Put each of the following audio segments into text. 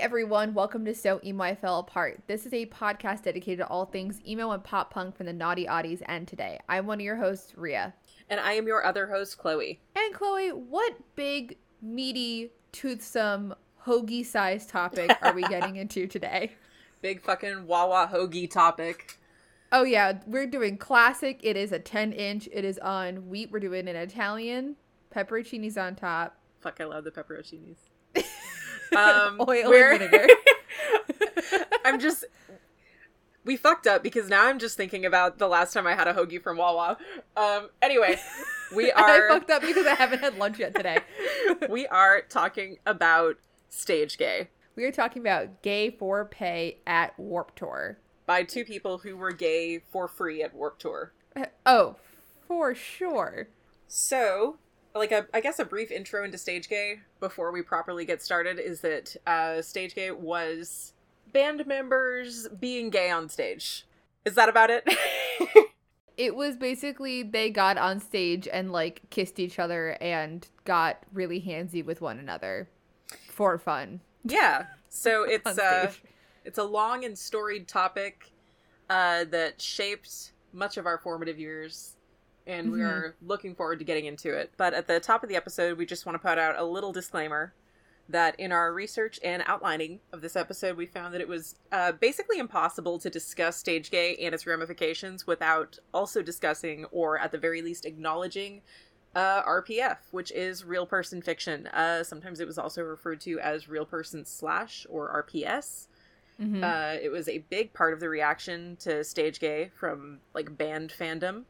everyone, welcome to So Emo I Fell Apart. This is a podcast dedicated to all things emo and pop punk from the naughty oddies and today. I'm one of your hosts, Ria. And I am your other host, Chloe. And Chloe, what big, meaty, toothsome, hoagie sized topic are we getting into today? Big fucking Wawa hoagie topic. Oh yeah, we're doing classic. It is a 10 inch. It is on wheat. We're doing an Italian. Pepperoncinis on top. Fuck, I love the pepperoncinis. um, Oil and vinegar. I'm just. We fucked up because now I'm just thinking about the last time I had a hoagie from Wawa. Um. Anyway, we are. I fucked up because I haven't had lunch yet today. we are talking about stage gay We are talking about gay for pay at Warped Tour. by two people who were gay for free at Warped Tour. Oh, for sure. So, like a, I guess a brief intro into Stage Gay before we properly get started is that uh, Stage Gay was band members being gay on stage. Is that about it? It was basically they got on stage and like kissed each other and got really handsy with one another for fun. yeah. So it's uh, it's a long and storied topic uh, that shaped much of our formative years. And we Mhm. are looking forward to getting into it. But at the top of the episode, we just want to put out a little disclaimer that in our research and outlining of this episode, we found that it was uh, basically impossible to discuss stage gay and its ramifications without also discussing, or at the very least acknowledging, uh, RPF, which is real person fiction. Uh, sometimes it was also referred to as real person slash or RPS. Mhm. Uh, it was a big part of the reaction to stage gay from like band fandom.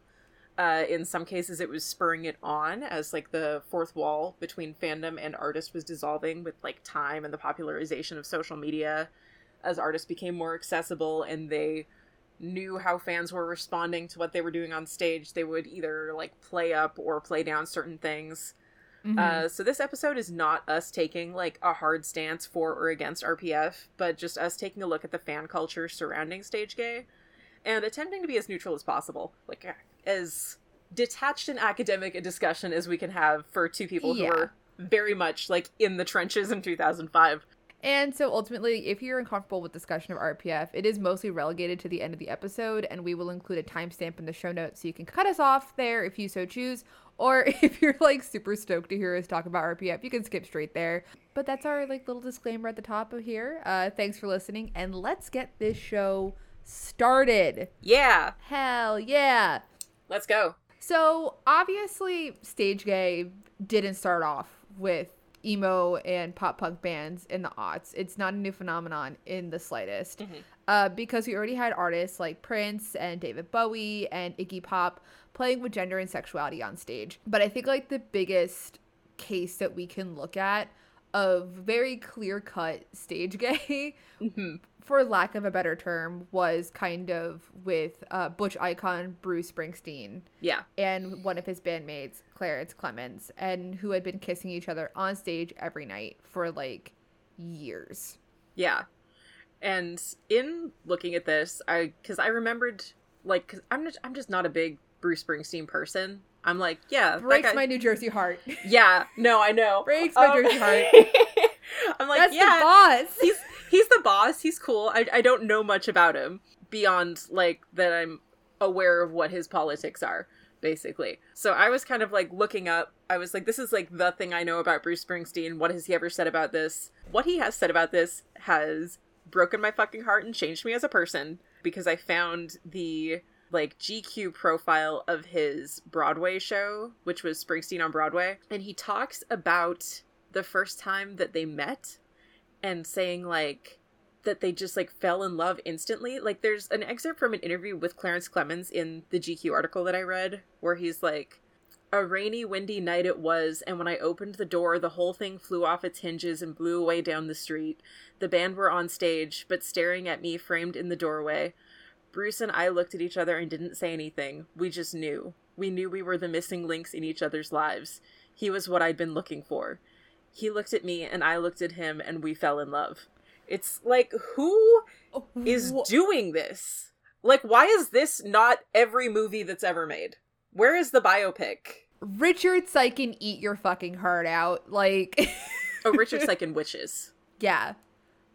Uh, in some cases, it was spurring it on as like the fourth wall between fandom and artist was dissolving with like time and the popularization of social media as artists became more accessible and they knew how fans were responding to what they were doing on stage. They would either like play up or play down certain things. Mhm. Uh, so this episode is not us taking like a hard stance for or against RPF, but just us taking a look at the fan culture surrounding stage gay and attempting to be as neutral as possible, like as detached and academic a discussion as we can have for two people Yeah. who are very much like in the trenches in 2005. And so ultimately, if you're uncomfortable with discussion of RPF, it is mostly relegated to the end of the episode, and we will include a timestamp in the show notes so you can cut us off there if you so choose. Or if you're like super stoked to hear us talk about RPF, you can skip straight there. But that's our like little disclaimer at the top of here. Uh, thanks for listening, and let's get this show started. Yeah, Hell yeah! let's go. So obviously, stage gay didn't start off with emo and pop punk bands in the aughts. It's not a new phenomenon in the slightest, uh, because we already had artists like Prince and David Bowie and Iggy Pop playing with gender and sexuality on stage. But I think like the biggest case that we can look at of very clear cut stage gay for lack of a better term, was kind of with uh, Butch icon Bruce Springsteen Yeah, and one of his bandmates, Clarence Clemons, and who had been kissing each other on stage every night for like years. yeah. And in looking at this, I because I remembered like cause I'm just, I'm just not a big Bruce Springsteen person. I'm like, yeah, Breaks guy- my New Jersey heart. Yeah, no, I know. Breaks my Jersey heart. I'm like, That's yeah, the boss. he's he's the boss. He's cool. I I don't know much about him beyond like that. I'm aware of what his politics are, basically. So I was kind of like looking up. I was like, this is like the thing I know about Bruce Springsteen. What has he ever said about this? What he has said about this has broken my fucking heart and changed me as a person because I found the like GQ profile of his Broadway show, which was Springsteen on Broadway, and he talks about the first time that they met and saying like that they just like fell in love instantly. Like there's an excerpt from an interview with Clarence Clemons in the GQ article that I read where he's like a rainy, windy night it was, and when I opened the door, the whole thing flew off its hinges and blew away down the street. The band were on stage, but staring at me framed in the doorway. Bruce and I looked at each other and didn't say anything. We just knew. We knew we were the missing links in each other's lives. He was what I'd been looking for. He looked at me and I looked at him and we fell in love. It's like, who is doing this? Like, why is this not every movie that's ever made? Where is the biopic? Richard Siken, eat your fucking heart out. Like, Oh, Richard Siken Witches. yeah.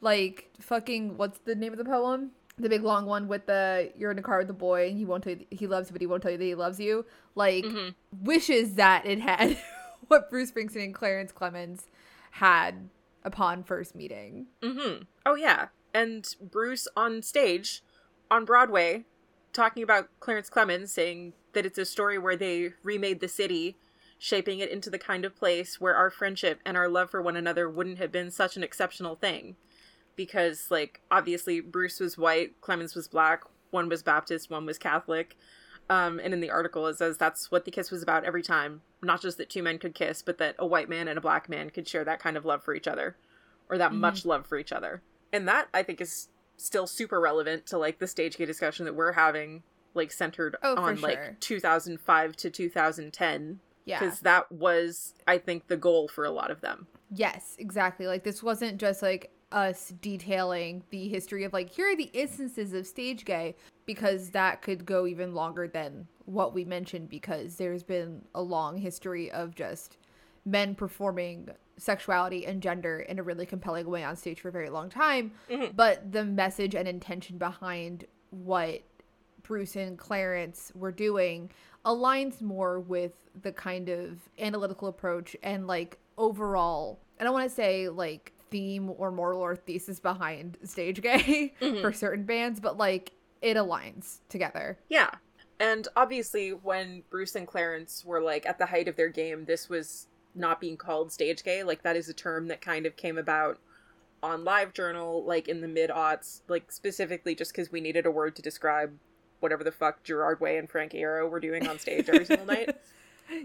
like fucking what's the name of the poem? The big long one with the you're in a car with the boy and he won't tell you he loves you, but he won't tell you that he loves you. Like Mm-hmm. wishes that it had what Bruce Springsteen and Clarence Clemons had upon first meeting. Mm-hmm. Oh yeah, and Bruce on stage, on Broadway, talking about Clarence Clemons, saying that it's a story where they remade the city, shaping it into the kind of place where our friendship and our love for one another wouldn't have been such an exceptional thing. Because, like, obviously Bruce was white, Clemons was black, one was Baptist, one was Catholic. Um, and in the article it says that's what the kiss was about every time. Not just that two men could kiss, but that a white man and a black man could share that kind of love for each other. Or that much love for each other. And that I think is still super relevant to like the stage gay discussion that we're having, like centered Oh, on sure. like 2005 to 2010. Yeah. Because that was, I think, the goal for a lot of them. Yes, exactly. Like this wasn't just like us detailing the history of like here are the instances of stage gay because that could go even longer than what we mentioned because there's been a long history of just men performing sexuality and gender in a really compelling way on stage for a very long time. Mm-hmm. But the message and intention behind what Bruce and Clarence were doing aligns more with the kind of analytical approach and like overall I don't want to say like theme or moral or thesis behind stage gay for mm-hmm. certain bands, but like it aligns together. Yeah. And obviously, when Bruce and Clarence were like at the height of their game, this was not being called stage gay. Like, that is a term that kind of came about on LiveJournal, like in the mid aughts, like specifically just because we needed a word to describe whatever the fuck Gerard Way and Frank Iero were doing on stage every single night.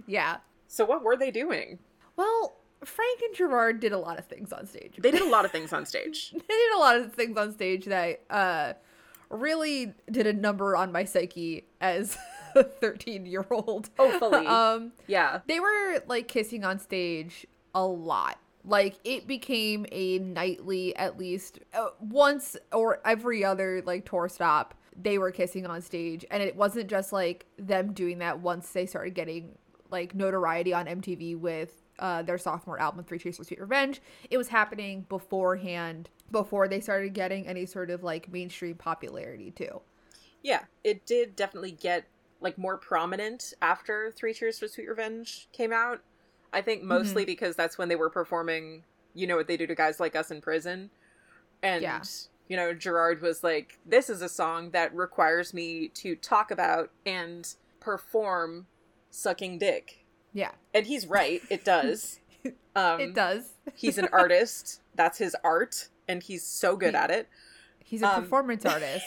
Yeah. So, what were they doing? Well, Frank and Gerard did a lot of things on stage. They did a lot of things on stage. they did a lot of things on stage that uh really did a number on my psyche as a 13 year old Oh, fully. um Yeah. they were like kissing on stage a lot like it became a nightly at least uh, once or every other like tour stop they were kissing on stage and it wasn't just like them doing that once they started getting like notoriety on MTV with uh, their sophomore album Three Cheers for Sweet Revenge it was happening beforehand before they started getting any sort of like mainstream popularity too Yeah, it did definitely get like more prominent after Three Cheers for Sweet Revenge came out. I think mostly because that's when they were performing You Know What They Do to Guys Like Us in Prison. And Yeah. you know, Gerard was like, This is a song that requires me to talk about and perform sucking dick. yeah And he's right, it does. Um it does he's an artist. That's his art, and he's so good He- at it. he's a Um, performance artist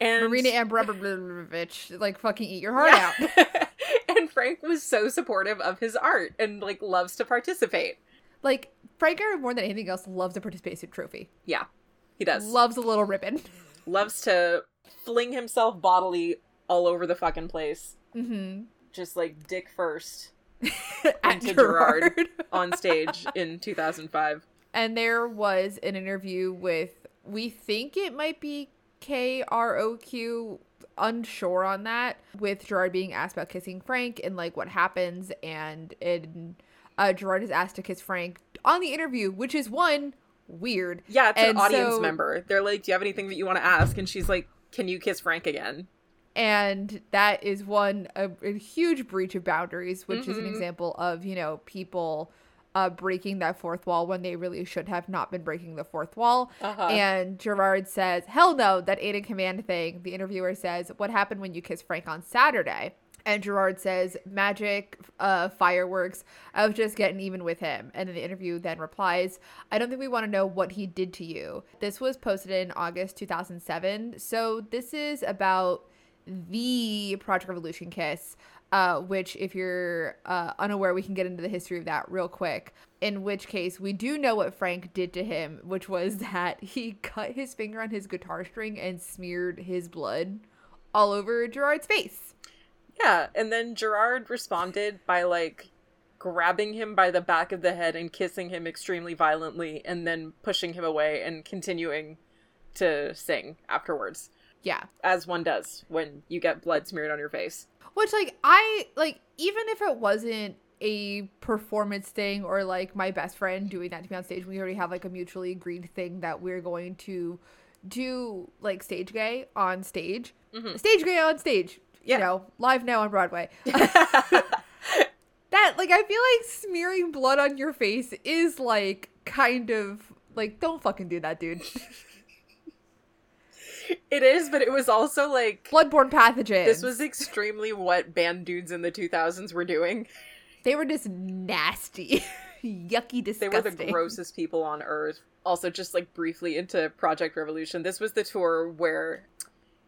and Marina Abramović, like fucking eat your heart out. And Frank was so supportive of his art and like loves to participate. Like Frank more than anything else, loves a participation trophy. Yeah, he does. Loves a little ribbon. loves to fling himself bodily all over the fucking place, Mm-hmm. just like dick first into Gerard. Gerard on stage in 2005. And there was an interview with, we think it might be K R O Q, unsure on that, with Gerard being asked about kissing Frank and like what happens, and and uh, Gerard is asked to kiss Frank on the interview, which is one weird. Yeah, it's And an audience so- member. They're like, "Do you have anything that you want to ask?" And she's like, "Can you kiss Frank again?" and that is one a, a huge breach of boundaries which is an Mhm. example of you know people uh breaking that fourth wall when they really should have not been breaking the fourth wall Uh-huh. and gerard says hell no that aid and command thing the interviewer says what happened when you kissed frank on saturday and Gerard says, magic, uh, fireworks. I was just getting even with him. And then the interview then replies, I don't think we want to know what he did to you. This was posted in August 2007. So this is about the Project Revolution kiss, uh, which, if you're uh, unaware, we can get into the history of that real quick. In which case, we do know what Frank did to him, which was that he cut his finger on his guitar string and smeared his blood all over Gerard's face. Yeah, and then Gerard responded by like grabbing him by the back of the head and kissing him extremely violently and then pushing him away and continuing to sing afterwards. Yeah. As one does when you get blood smeared on your face. Which like I like even if it wasn't a performance thing or like my best friend doing that to me on stage. We already have like a mutually agreed thing that we're going to do like stage gay on stage. Mhm. Stage gay on stage. Yeah. You know, live now on Broadway. that like I feel like smearing blood on your face is like kind of like don't fucking do that, dude. It is, but it was also like Bloodborne pathogens. this was extremely what band dudes in the 2000s were doing. they were just nasty. Yucky disgusting. They were the grossest people on earth. Also, just like briefly into Project Revolution, this was the tour where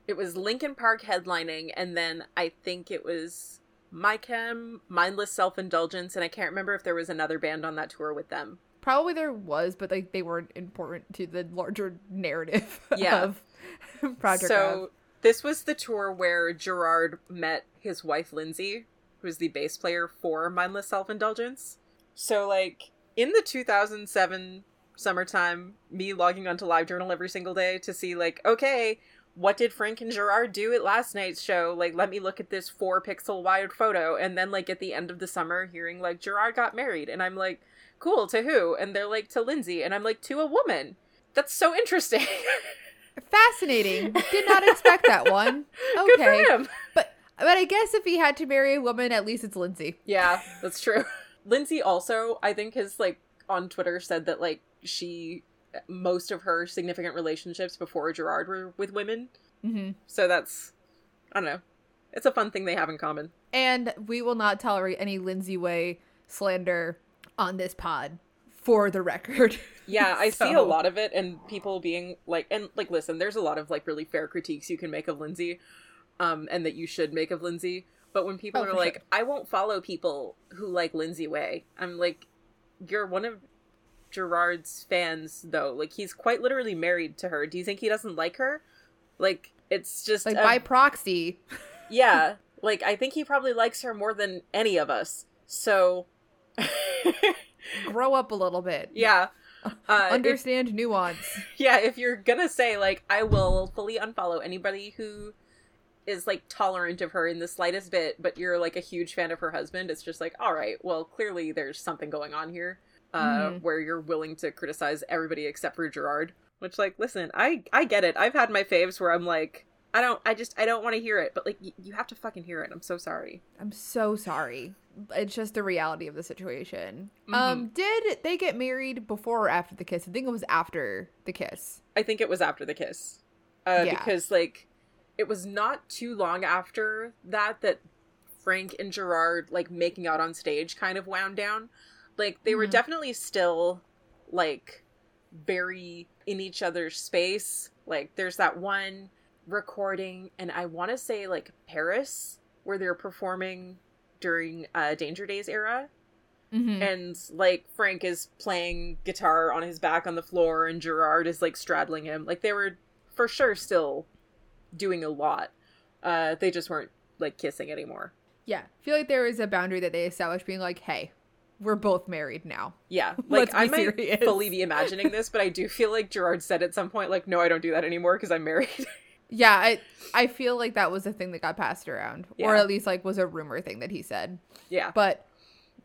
it was Linkin Park headlining, and then I think it was My Chem, Mindless Self Indulgence, and I can't remember if there was another band on that tour with them. Probably there was, but like they weren't important to the larger narrative Yeah. of Project so this was the tour where Gerard met his wife Lindsay, who's the bass player for Mindless Self Indulgence. So like in the 2007 summertime, me logging onto LiveJournal every single day to see like, okay, what did Frank and Gerard do at last night's show? Like, let me look at this four pixel wide photo, and then like at the end of the summer, hearing like Gerard got married, and I'm like, cool to who? And they're like to Lindsay, and I'm like to a woman. That's so interesting. Fascinating. Did not expect that one. Good Okay. for him. But but I guess if he had to marry a woman, at least it's Lindsay. Yeah, that's true. Lindsay also, I think, has like on Twitter said that like she most of her significant relationships before Gerard were with women. hmm So that's I don't know. It's a fun thing they have in common. And we will not tolerate any Lindsay Way slander on this pod, for the record. Yeah, I see a lot of it and people being like and like listen, there's a lot of like really fair critiques you can make of Lindsay um and that you should make of Lindsay. But when people Oh, are like, sure. I won't follow people who like Lindsay Way, I'm like, you're one of Gerard's fans though. Like he's quite literally married to her. Do you think he doesn't like her? Like it's just like a- by proxy. yeah. Like I think he probably likes her more than any of us. So Grow up a little bit. yeah. Uh, if- Understand nuance. yeah, if you're gonna say like I will fully unfollow anybody who is like tolerant of her in the slightest bit, but you're like a huge fan of her husband, it's just like, all right, well, clearly there's something going on here, uh, Mhm. where you're willing to criticize everybody except for Gerard. Which, like, listen, I I get it. I've had my faves where I'm like, I don't, I just, I don't want to hear it, but like, y- you have to fucking hear it. I'm so sorry. I'm so sorry. It's just the reality of the situation. Mm-hmm. Um, did they get married before or after the kiss? I think it was after the kiss. I think it was after the kiss. Uh, Yeah. Because, like, it was not too long after that that Frank and Gerard, like, making out on stage kind of wound down. Like, they were Mhm. definitely still, like, very in each other's space. Like, there's that one recording, and I want to say, like, Paris, where they're performing during uh, Danger Days era Mm-hmm. and like Frank is playing guitar on his back on the floor and Gerard is like straddling him. Like they were for sure still doing a lot. Uh they just weren't like kissing anymore. yeah, I feel like there is a boundary that they established, being like, "Hey, we're both married now." Yeah. Like I might serious. fully be imagining this, but I do feel like Gerard said at some point like no, I don't do that anymore because I'm married. Yeah, I I feel like that was a thing that got passed around, or at least like was a rumor thing that he said. yeah. But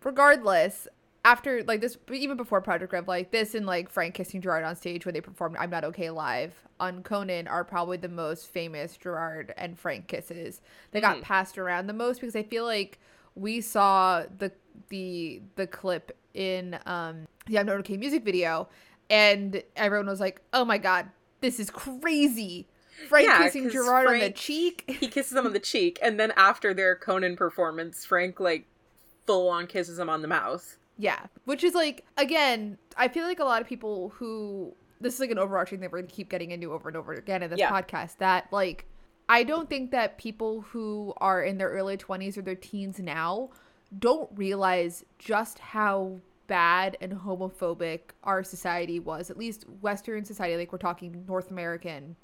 regardless, after like this, even before Project Rev, like this and like Frank kissing Gerard on stage when they performed "I'm Not Okay" live on Conan are probably the most famous Gerard and Frank kisses. that got Mhm. passed around the most because I feel like we saw the the the clip in um the I'm Not Okay music video, and everyone was like, "Oh my god, this is crazy." Frank Yeah, kissing Gerard on the cheek. he kisses him on the cheek and then after their Conan performance, Frank like full on kisses him on the mouth. Yeah, which is like again, I feel like a lot of people who this is like an overarching thing we're gonna keep getting into over and over again in this Yeah. podcast. That like, I don't think that people who are in their early twenties or their teens now don't realize just how bad and homophobic our society was. At least Western society, like we're talking North American,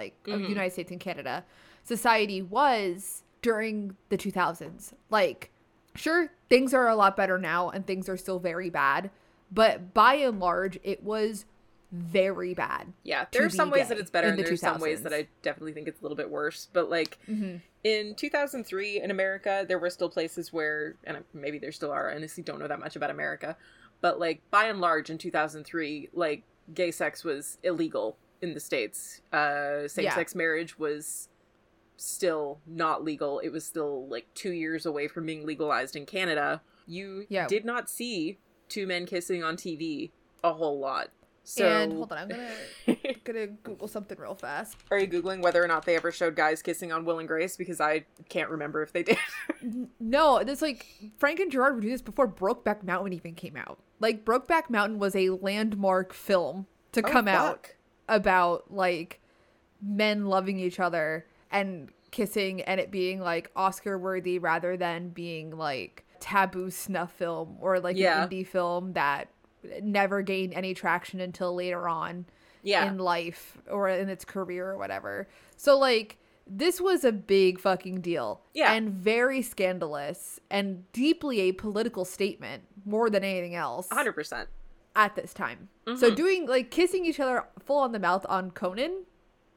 like of Mhm. United States and Canada, society was during the 2000s. Like sure things are a lot better now and things are still very bad but by and large it was very bad Yeah, there are some ways that it's better and the there's some ways that I definitely think it's a little bit worse, but like mm-hmm. in 2003 in America, there were still places where, and maybe there still are. I honestly don't know that much about America, but like by and large, in 2003, like gay sex was illegal in the states. Uh, same-sex yeah. marriage was still not legal. It was still like two years away from being legalized in Canada. You yeah. did not see two men kissing on TV a whole lot. So and hold on, I'm gonna gonna Google something real fast. Are you googling whether or not they ever showed guys kissing on Will and Grace? Because I can't remember if they did. no, it's like Frank and Gerard were doing this before Brokeback Mountain even came out. Like Brokeback Mountain was a landmark film to oh, come fuck. out about like men loving each other and kissing and it being like Oscar worthy rather than being like taboo snuff film or like yeah. an indie film that never gained any traction until later on yeah. in life or in its career or whatever. So like this was a big fucking deal. Yeah. And very scandalous and deeply a political statement more than anything else. 100%. At this time. Mm-hmm. So doing like kissing each other full on the mouth on Conan,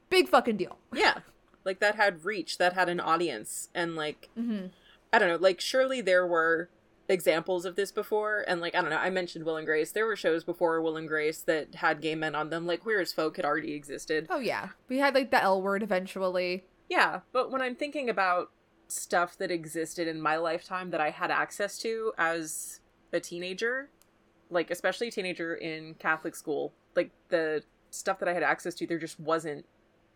big fucking deal. Yeah. Like that had reach, that had an audience. And like mm-hmm. I don't know, like surely there were examples of this before. And like i don't know. I mentioned will and grace. There were shows before will and grace that had gay men on them. Like queer as folk had already existed. Oh yeah. We had like the l word eventually. Yeah. But when i'm thinking about stuff that existed in my lifetime that i had access to as a teenager like especially a teenager in catholic school like the stuff that i had access to there just wasn't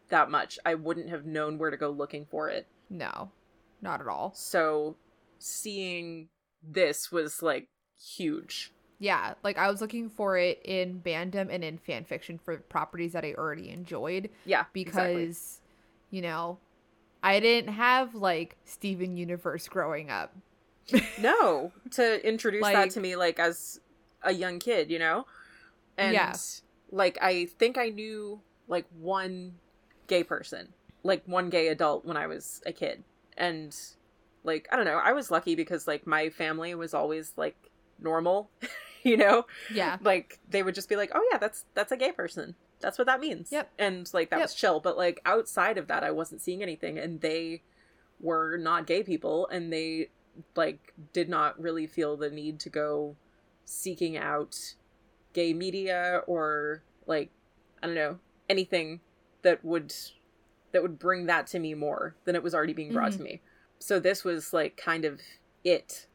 that much i wouldn't have known where to go looking for it no not at all so seeing this was like huge. Yeah, like I was looking for it in fandom and in fan fiction for properties that I already enjoyed. Yeah, because exactly. you know, I didn't have like Steven Universe growing up. no, to introduce like, that to me like as a young kid, you know, and yeah. like I think I knew like one gay person, like one gay adult when I was a kid, and like i don't know i was lucky because like my family was always like normal you know? Yeah. Like they would just be like oh yeah that's that's a gay person. That's what that means. Yep. And like that yep. was chill. But like outside of that i wasn't seeing anything. And they were not gay people. And they like did not really feel the need to go seeking out gay media or like i don't know anything that would that would bring that to me more than it was already being brought mm-hmm. to me so this was like kind of it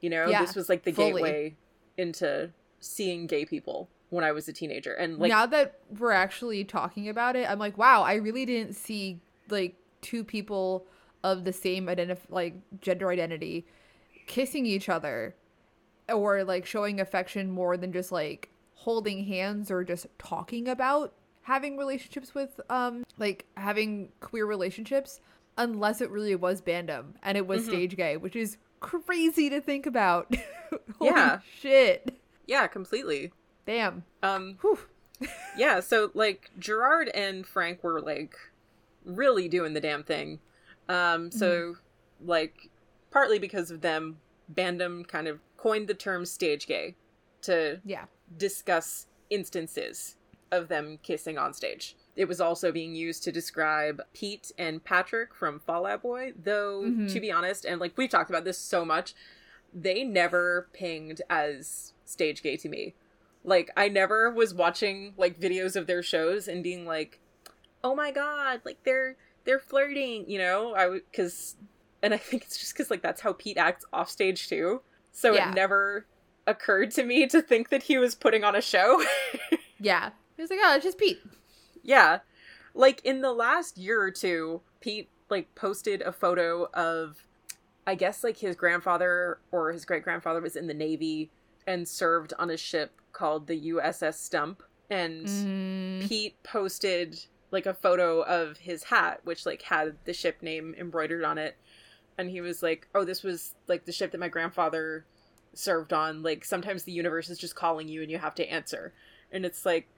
you know yeah, this was like the fully. gateway into seeing gay people when i was a teenager and like now that we're actually talking about it i'm like wow i really didn't see like two people of the same identif- like gender identity kissing each other or like showing affection more than just like holding hands or just talking about having relationships with um like having queer relationships unless it really was Bandom and it was mm-hmm. stage gay, which is crazy to think about. yeah. shit. Yeah, completely. Damn. Um Yeah, so like Gerard and Frank were like really doing the damn thing. Um so mm-hmm. like partly because of them Bandom kind of coined the term stage gay to yeah discuss instances of them kissing on stage. It was also being used to describe Pete and Patrick from Fall Out Boy, though, mm-hmm. to be honest, and like we've talked about this so much, they never pinged as stage gay to me. Like, I never was watching like videos of their shows and being like, oh my god, like they're they're flirting, you know? I would, cause, and I think it's just cause like that's how Pete acts off stage too. So yeah. it never occurred to me to think that he was putting on a show. yeah. He was like, oh, it's just Pete. Yeah. Like in the last year or two, Pete like posted a photo of I guess like his grandfather or his great grandfather was in the Navy and served on a ship called the USS Stump. And mm. Pete posted like a photo of his hat, which like had the ship name embroidered on it. And he was like, Oh, this was like the ship that my grandfather served on. Like sometimes the universe is just calling you and you have to answer. And it's like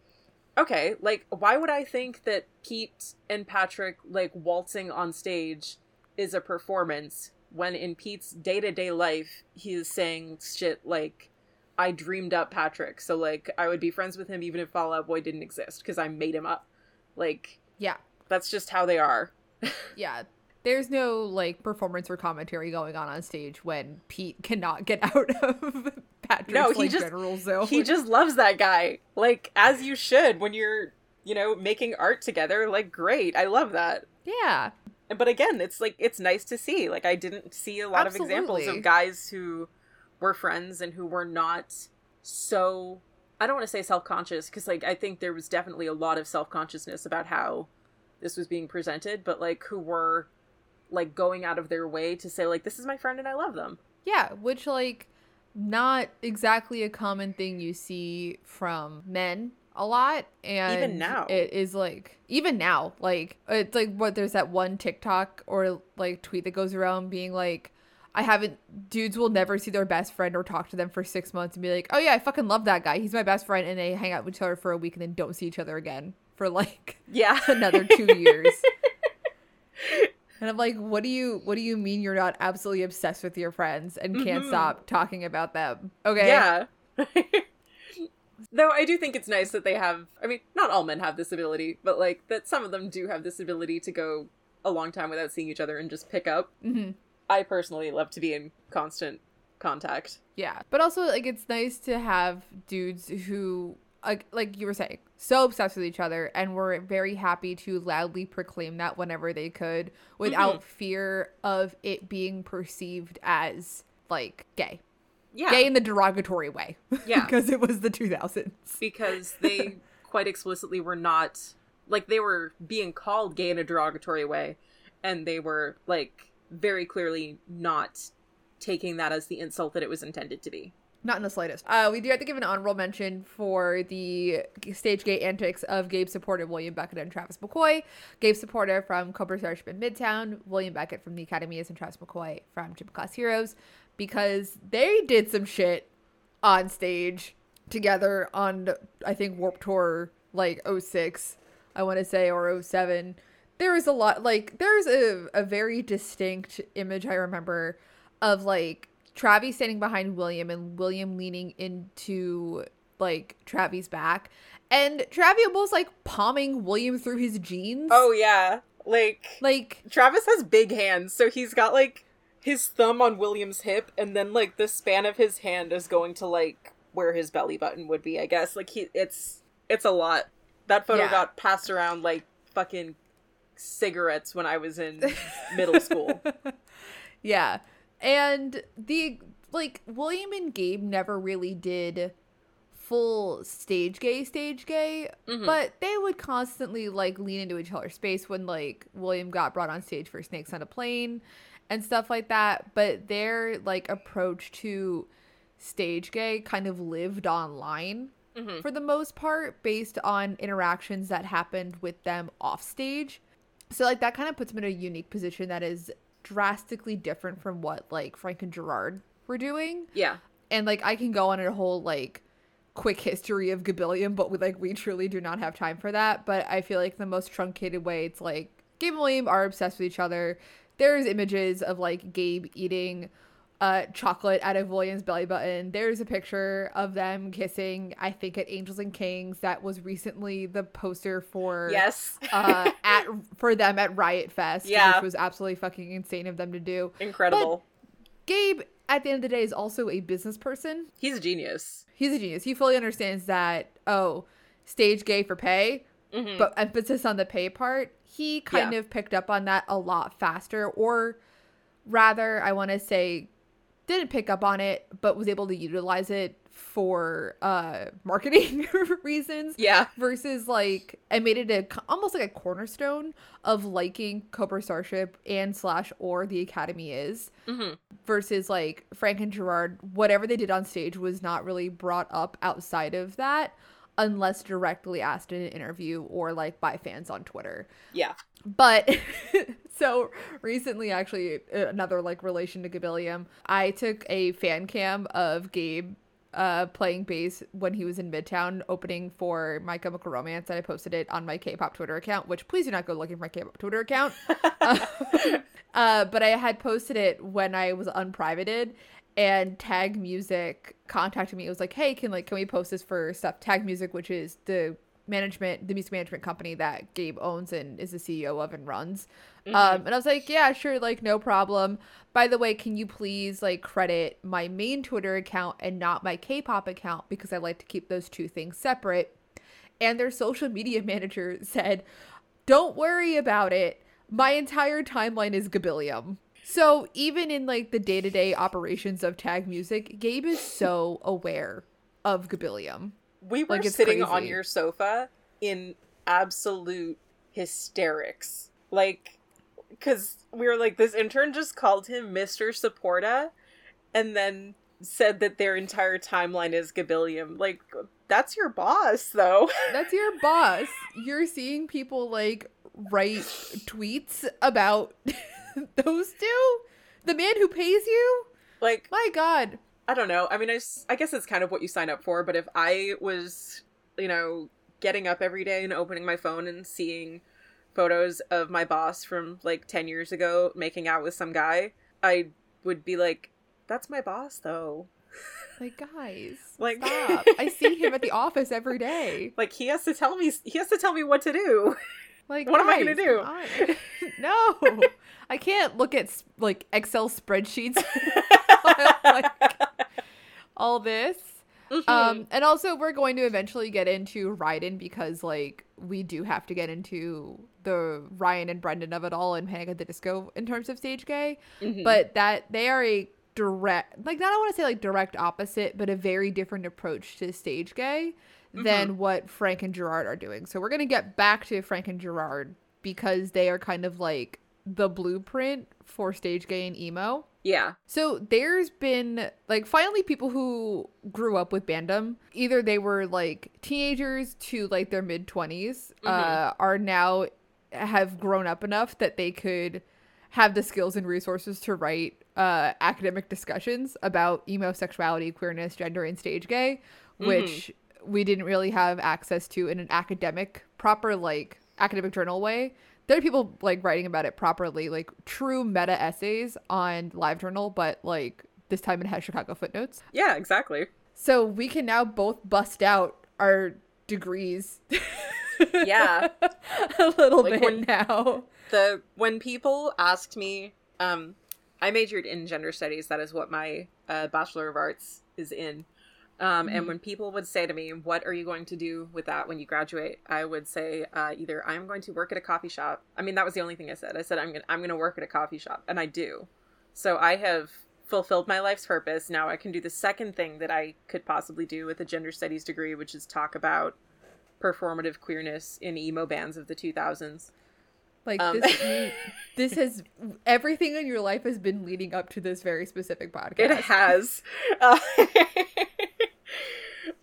okay, like why would I think that Pete and Patrick like waltzing on stage is a performance when in Pete's day-to-day life he is saying shit like I dreamed up Patrick, so like I would be friends with him even if Fallout Boy didn't exist because I made him up. Like yeah, that's just how they are. yeah. There's no like performance or commentary going on on stage when Pete cannot get out of Patrick's No, he like, just- general zone. he just loves that guy. Like as you should when you're, you know, making art together. Like great. I love that. yeah, But again, it's like it's nice to see. Like I didn't see a lot of examples of guys who were friends and who were not so I don't want to say self-conscious because like I think there was definitely a lot of self-consciousness about how this was being presented, but like who were like going out of their way to say like this is my friend and I love them. yeah, which like not exactly a common thing you see from men a lot and even now. it is like even now like it's like what there's that one tiktok or like tweet that goes around being like i haven't dudes will never see their best friend or talk to them for six months and be like oh yeah i fucking love that guy he's my best friend and they hang out with each other for a week and then don't see each other again for like Yeah. another two years and i'm like what do you what do you mean you're not absolutely obsessed with your friends and can't Mhm. stop talking about them okay Yeah. Though I do think it's nice that they have I mean, not all men have this ability, but like that some of them do have this ability to go a long time without seeing each other and just pick up. hmm I personally love to be in constant contact. Yeah, but also like it's nice to have dudes who like like you were saying so obsessed with each other and were very happy to loudly proclaim that whenever they could without mm-hmm. fear of it being perceived as like gay Yeah. gay in the derogatory way Yeah. because it was the 2000s because they quite explicitly were not like they were being called gay in a derogatory way and they were like very clearly not taking that as the insult that it was intended to be. Not in the slightest. Uh, we do have to give an honorable mention for the stage gay antics of Gabe Saporta William Beckett and Travis McCoy. Gabe Saporta from Cobra Starship in Midtown, William Beckett from the Academy Is, and Travis McCoy from Gym Class Heroes because they did some shit on stage together on, I think, Warped Tour like 06, I want to say, or 07. There is a lot, like, there's a, a very distinct image I remember of like Travis standing behind William and William leaning into like Travis' back and Travis almost like palming William through his jeans. Oh yeah. Like like Travis has big hands, so he's got like his thumb on William's hip and then like the span of his hand is going to like where his belly button would be, I guess. Like he it's it's a lot. That photo Yeah. got passed around like fucking cigarettes when I was in middle school. yeah. And the like William and Gabe never really did full stage gay stage gay Mhm. but they would constantly like lean into each other's space when like william got brought on stage for snakes on a plane and stuff like that but their like approach to stage gay kind of lived online Mhm. for the most part based on interactions that happened with them off stage so like that kind of puts them in a unique position that is drastically different from what like frank and gerard were doing Yeah. and like I can go on a whole like quick history of Gabillion, but we like we truly do not have time for that. But I feel like the most truncated way it's like Gabe and William are obsessed with each other. There's images of like Gabe eating uh chocolate out of William's belly button. There's a picture of them kissing, I think at Angels and Kings that was recently the poster for Yes. uh at for them at Riot Fest, Yeah. which was absolutely fucking insane of them to do. Incredible. Gabe at the end of the day is also a business person He's a genius. he's a genius. He fully understands that, oh, stage gay for pay, Mhm. but emphasis on the pay part. He kind Yeah. of picked up on that a lot faster, or rather, I want to say, didn't pick up on it, but was able to utilize it for uh marketing reasons Yeah. versus like I made it a almost like a cornerstone of liking Cobra Starship and slash or the Academy is hmm versus like Frank and Gerard, whatever they did on stage was not really brought up outside of that unless directly asked in an interview or like by fans on Twitter. Yeah. But so recently, actually, another like relation to Gabilliam, I took a fan cam of Gabe uh playing bass when he was in Midtown opening for My Chemical Romance and I posted it on my K-pop Twitter account, which please do not go looking for my K-pop Twitter account. uh, uh, but I had posted it when I was unprivated and Tag Music contacted me. It was like, "Hey, can like can we post this for stuff Tag Music, which is the management, the music management company that Gabe owns and is the CEO of and runs. Mm-hmm. Um, and I was like, yeah, sure, like no problem. By the way, can you please like credit my main Twitter account and not my K-pop account because I like to keep those two things separate. And their social media manager said, don't worry about it. My entire timeline is Gabilliam. So even in like the day-to-day operations of Tag Music, Gabe is so aware of Gabilliam. We were Like, sitting on your sofa in absolute hysterics. Like, because we were like, this intern just called him Mr. Saporta and then said that their entire timeline is Gabilliam. Like, that's your boss, though. That's your boss. You're seeing people like write tweets about those two? The man who pays you? like, My god. I don't know. I mean, I guess it's kind of what you sign up for, but if I was, you know, getting up every day and opening my phone and seeing photos of my boss from like 10 years ago making out with some guy, I would be like, that's my boss, though. Like guys, Like- stop. I see him at the office every day. Like, he has to tell me, he has to tell me what to do. Like What am I gonna do? come no. I can't look at like Excel spreadsheets like all this. Mhm. Um, and also we're going to eventually get into Ryden because like we do have to get into the Ryan and Brendon of it all in Panic at the Disco in terms of stage gay. Mhm. But that they are a direct like not I want to say like direct opposite, but a very different approach to stage gay than what Frank and Gerard are doing. So we're gonna get back to Frank and Gerard because they are kind of like the blueprint for stage gay and emo. yeah. So there's been like finally people who grew up with Bandom, either they were like teenagers to like their mid 20s, uh, are now have grown up enough that they could have the skills and resources to write uh, academic discussions about emo sexuality, queerness, gender, and stage gay, which we didn't really have access to in an academic, proper like academic journal way. There are people like writing about it properly, like true meta essays on LiveJournal, but like this time it has Chicago footnotes. Yeah, exactly. So we can now both bust out our degrees. Yeah. a little Like bit when- now. the when people asked me um i majored in gender studies that is what my uh, bachelor of arts is in um, and when people would say to me what are you going to do with that when you graduate? I would say uh, either i'm going to work at a coffee shop. I mean that was the only thing i said. I said i'm gonna i'm gonna work at a coffee shop and i do. So i have fulfilled my life's purpose. Now i can do the second thing that i could possibly do with a gender studies degree which is talk about performative queerness in emo bands of the 2000s Like Um, this, this has everything in your life has been leading up to this very specific podcast. It has. Uh,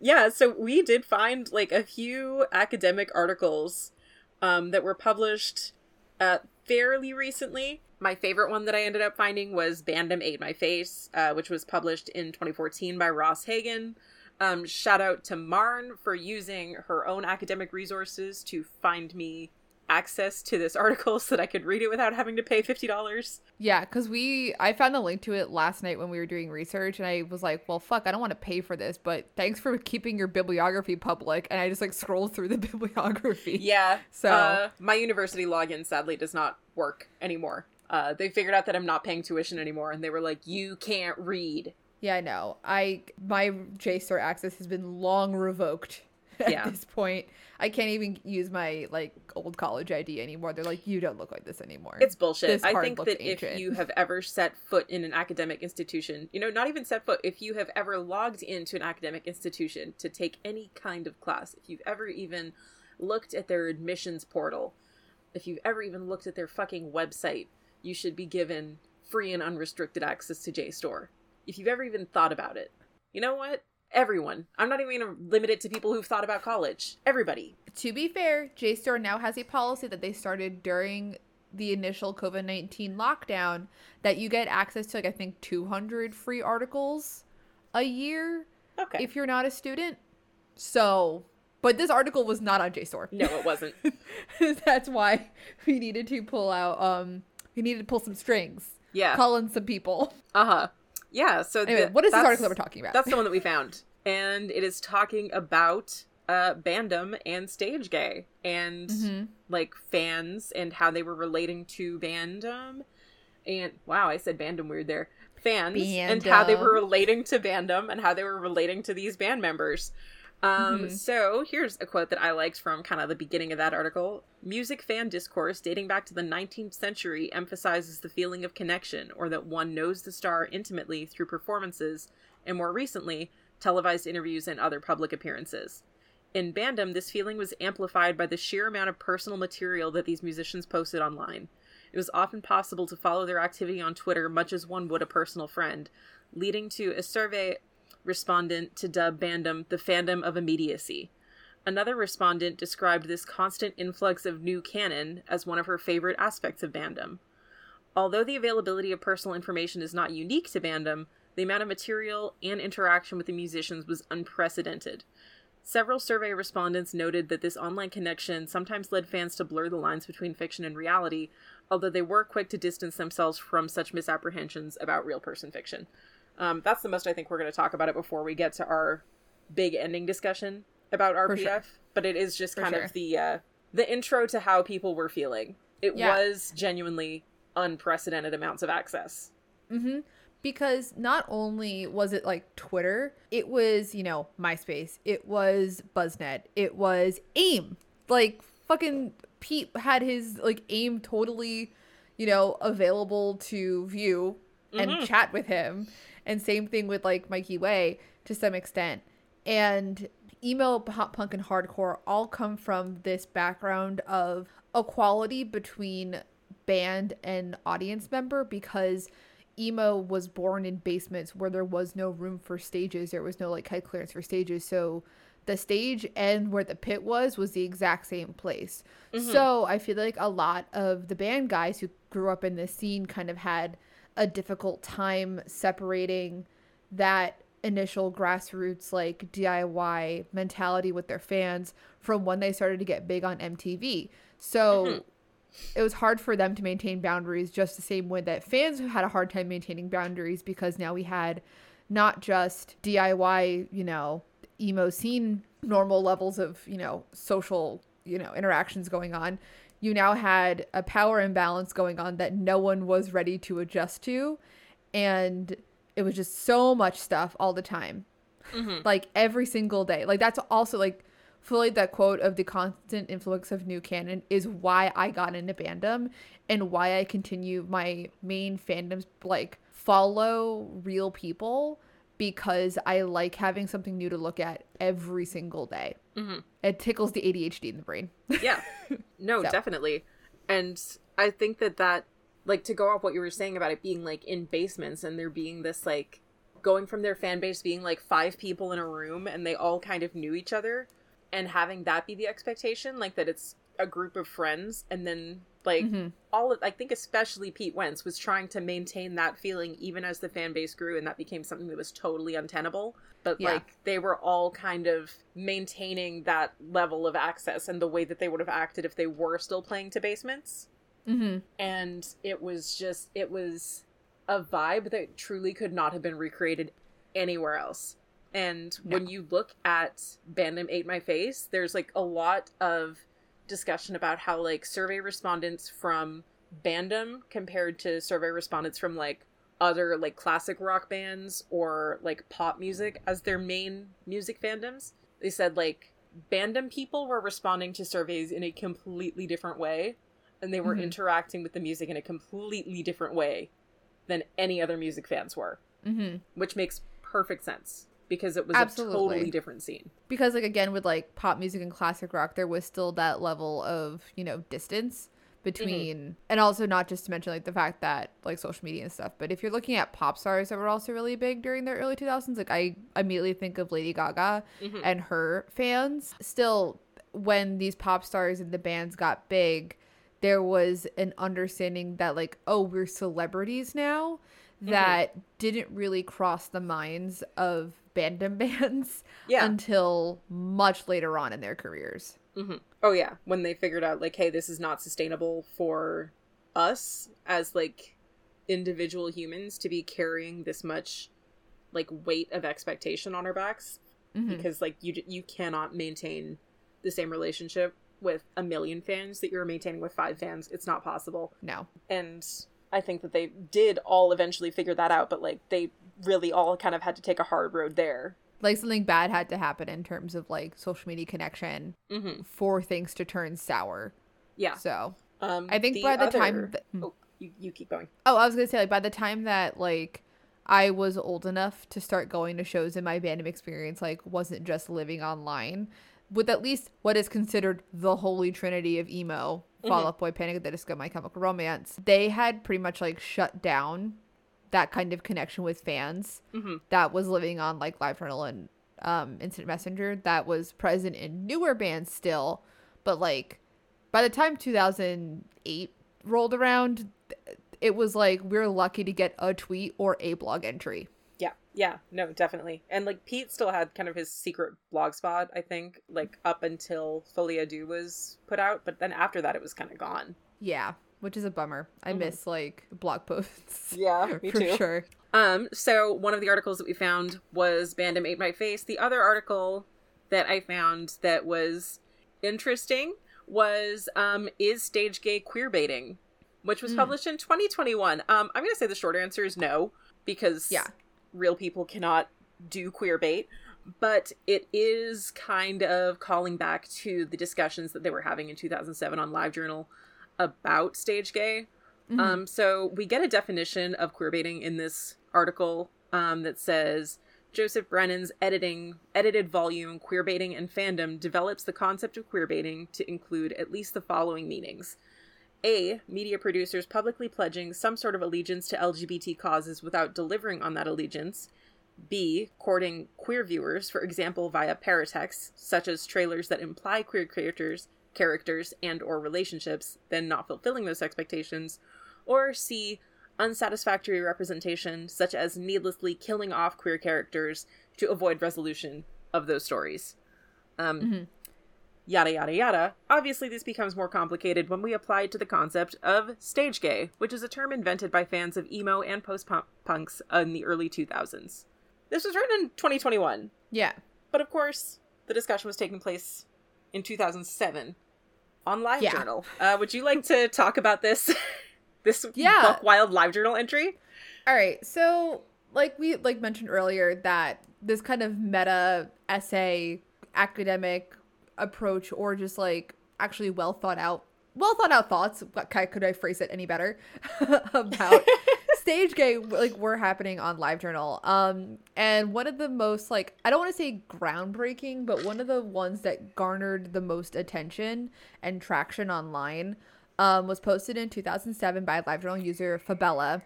yeah, so we did find like a few academic articles um, that were published uh, fairly recently. My favorite one that I ended up finding was Bandom Ate My Face, uh, which was published in 2014 by Ross Hagen. Um, shout out to Marn for using her own academic resources to find me access to this article so that I could read it without having to pay $50. Yeah, because we I found the link to it last night when we were doing research, and I was like, "Well, fuck, I don't want to pay for this, but thanks for keeping your bibliography public." And I just like scrolled through the bibliography. Yeah. So- uh, my university login sadly does not work anymore. Uh, they figured out that I'm not paying tuition anymore, and they were like, "You can't read." Yeah, I know. I my JSTOR access has been long revoked at Yeah. this point. I can't even use my like old college ID anymore. They're like, "You don't look like this anymore." It's bullshit. This I think that if you have ever set foot in an academic institution, you know, not even set foot, if you have ever logged into an academic institution to take any kind of class, if you've ever even looked at their admissions portal, if you've ever even looked at their fucking website, you should be given free and unrestricted access to JSTOR. If you've ever even thought about it, you know what? Everyone. I'm not even going to limit it to people who've thought about college. Everybody. To be fair, JSTOR now has a policy that they started during the initial COVID 19 lockdown that you get access to, like, I think 200 free articles a year Okay. if you're not a student. So, but this article was not on JSTOR. no, it wasn't. That's why we needed to pull out, um, we needed to pull some strings, Yeah. call in some people. Uh huh. Yeah. So Anyway, the- what is this article that we're talking about? That's the one that we found, and it is talking about uh Bandom and Stage Gay and Mhm. like fans and how they were relating to Bandom and wow, I said Bandom weird there. Fans and how they were relating to Bandom and how they were relating to these band members. Um, Mhm. so here's a quote that I liked from kind of the beginning of that article. Music fan discourse dating back to the 19th century emphasizes the feeling of connection or that one knows the star intimately through performances and more recently, televised interviews and other public appearances. In Bandom, this feeling was amplified by the sheer amount of personal material that these musicians posted online. It was often possible to follow their activity on Twitter much as one would a personal friend, leading to a survey respondent to dub Bandom the fandom of immediacy. Another respondent described this constant influx of new canon as one of her favorite aspects of Bandom. Although the availability of personal information is not unique to Bandom, the amount of material and interaction with the musicians was unprecedented. Several survey respondents noted that this online connection sometimes led fans to blur the lines between fiction and reality, although they were quick to distance themselves from such misapprehensions about real person fiction. Um, that's the most I think we're going to talk about it before we get to our big ending discussion about RPF. sure. But it is just For kind sure. of the uh, the intro to how people were feeling. It Yeah. was genuinely unprecedented amounts of access. Mm-hmm. Because not only was it like Twitter, it was, you know, MySpace, it was Buzznet, it was AIM. Like fucking Pete had his like AIM totally, you know, available to view and Mhm. chat with him. And same thing with like Mikey Way to some extent. And emo, pop punk, and hardcore all come from this background of equality between band and audience member because emo was born in basements where there was no room for stages. There was no like height clearance for stages. So the stage and where the pit was was the exact same place. Mm-hmm. So i feel like a lot of the band guys who grew up in this scene kind of had a difficult time separating that initial grassroots like diy mentality with their fans from when they started to get big on mtv so mm-hmm. it was hard for them to maintain boundaries just the same way that fans who had a hard time maintaining boundaries because now we had not just DIY, you know, emo scene normal levels of, you know, social, you know, interactions going on. You now had a power imbalance going on that no one was ready to adjust to. And it was just so much stuff all the time. Mm-hmm. Like every single day. Like that's also like fully that quote of the constant influx of new canon is why I got into fandom and why I continue my main fandoms like follow real people because I like having something new to look at every single day. Mm-hmm. It tickles the ADHD in the brain. yeah no So. definitely and i think that that like to go off what you were saying about it being like in basements and there being this like going from their fan base being like five people in a room and they all kind of knew each other and having that be the expectation like that it's a group of friends and then like Mhm. all of i think especially pete wentz was trying to maintain that feeling even as the fan base grew and that became something that was totally untenable but Yeah. like they were all kind of maintaining that level of access and the way that they would have acted if they were still playing to basements Mm-hmm. and it was just it was a vibe that truly could not have been recreated anywhere else and when you look at bandom ate my face there's like a lot of discussion about how like survey respondents from bandom compared to survey respondents from like other like classic rock bands or like pop music as their main music fandoms they said like bandom people were responding to surveys in a completely different way and they were Mhm. interacting with the music in a completely different way than any other music fans were, Mm-hmm. which makes perfect sense because it was a totally different scene. because like again with like pop music and classic rock there was still that level of you know distance between and also not just to mention like the fact that like social media and stuff but if you're looking at pop stars that were also really big during the early 2000s like i immediately think of lady gaga Mhm. and her fans still when these pop stars and the bands got big there was an understanding that like oh we're celebrities now that didn't really cross the minds of bandom bands Yeah. until much later on in their careers. hmm Oh yeah, when they figured out like, hey, this is not sustainable for us as like individual humans to be carrying this much like weight of expectation on our backs mm-hmm. because like you you cannot maintain the same relationship with a million fans that you're maintaining with five fans. It's not possible. No. And I think that they did all eventually figure that out, but like they really all kind of had to take a hard road there. Like something bad had to happen in terms of like social media connection mm-hmm. for things to turn sour. Yeah. So um, I think the by the other... time. Hmm. Oh, you, you keep going. Oh, I was gonna say like by the time that like I was old enough to start going to shows in my fandom experience like wasn't just living online with at least what is considered the holy trinity of emo mm-hmm. Fall Out Boy, Panic at the Disco, My Chemical Romance. They had pretty much like shut down that kind of connection with fans mm-hmm. that was living on like LiveJournal and um, Instant Messenger that was present in newer bands still, but like by the time 2008 rolled around, it was like we're lucky to get a tweet or a blog entry. Yeah, yeah, no, definitely. And like Pete still had kind of his secret blog spot, I think, like up until Folie à Deux was put out, but then after that it was kind of gone. Yeah, which is a bummer. I mm-hmm. miss like blog posts. Yeah, me for too. sure. Um, so one of the articles that we found was Bandom Ate My Face. The other article that I found that was interesting was um, Is Stage Gay Queer Baiting? Which was mm. published in 2021. Um, I'm gonna say the short answer is no, because yeah real people cannot do queer bait but it is kind of calling back to the discussions that they were having in 2007 on LiveJournal about stage gay. Mm-hmm. Um, so we get a definition of queerbaiting in this article um, that says Joseph Brennan's editing edited volume Queerbaiting and Fandom develops the concept of queerbaiting to include at least the following meanings. A. Media producers publicly pledging some sort of allegiance to LGBT causes without delivering on that allegiance. B. Courting queer viewers, for example via paratexts, such as trailers that imply queer characters, characters and or relationships, then not fulfilling those expectations. Or C. Unsatisfactory representation, such as needlessly killing off queer characters to avoid resolution of those stories. Um, mm-hmm yada yada yada. Obviously, this becomes more complicated when we apply it to the concept of stage gay, which is a term invented by fans of emo and post punks in the early 2000s. This was written in 2021. Yeah. But of course, the discussion was taking place in 2007 on LiveJournal. Yeah. Uh, would you like to talk about this? this yeah. wild LiveJournal entry? All right. So, like we like mentioned earlier, that this kind of meta essay academic approach or just like actually well thought out well thought out thoughts could i phrase it any better about stage gay like were happening on LiveJournal. Um and one of the most like i don't want to say groundbreaking but one of the ones that garnered the most attention and traction online um was posted in 2007 by LiveJournal user fabella.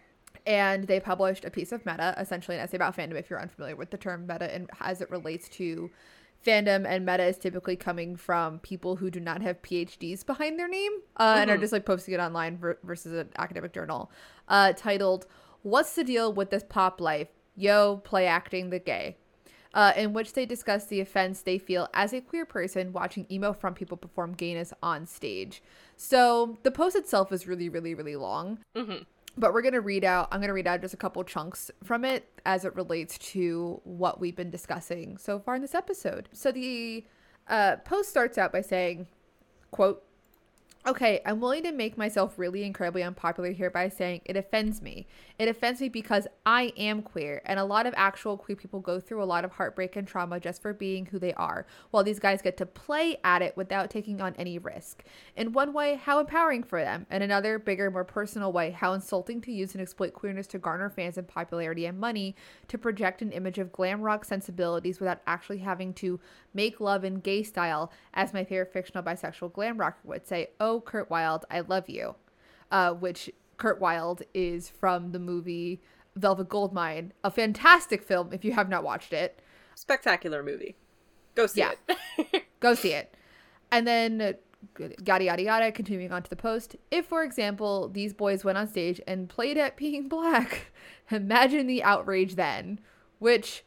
And they published a piece of meta essentially an essay about fandom if you're unfamiliar with the term meta and as it relates to fandom and meta is typically coming from people who do not have PhDs behind their name uh, mm-hmm. and are mm-hmm. just like posting it online ver- versus an academic journal uh, titled What's the Deal with This Pop Life? Yo, Play Acting the Gay. Uh, in which they discuss the offense they feel as a queer person watching emo from people perform gayness on stage. So the post itself is really, really, really long. Mm-hmm but we're going to read out i'm going to read out just a couple chunks from it as it relates to what we've been discussing so far in this episode. So the uh, post starts out by saying quote Okay, I'm willing to make myself really incredibly unpopular here by saying it offends me. It offends me because I am queer, and a lot of actual queer people go through a lot of heartbreak and trauma just for being who they are, while these guys get to play at it without taking on any risk. In one way, how empowering for them. In another, bigger, more personal way, how insulting to use and exploit queerness to garner fans and popularity and money, to project an image of glam rock sensibilities without actually having to make love in gay style, as my favorite fictional bisexual glam rocker would say, oh, Curt Wild, I love you. Uh, which Curt Wild is from the movie Velvet Goldmine, a fantastic film if you have not watched it. Spectacular movie. Go see yeah. it. Go see it. And then yada yada yada continuing on to the post if for example these boys went on stage and played at being black imagine the outrage then which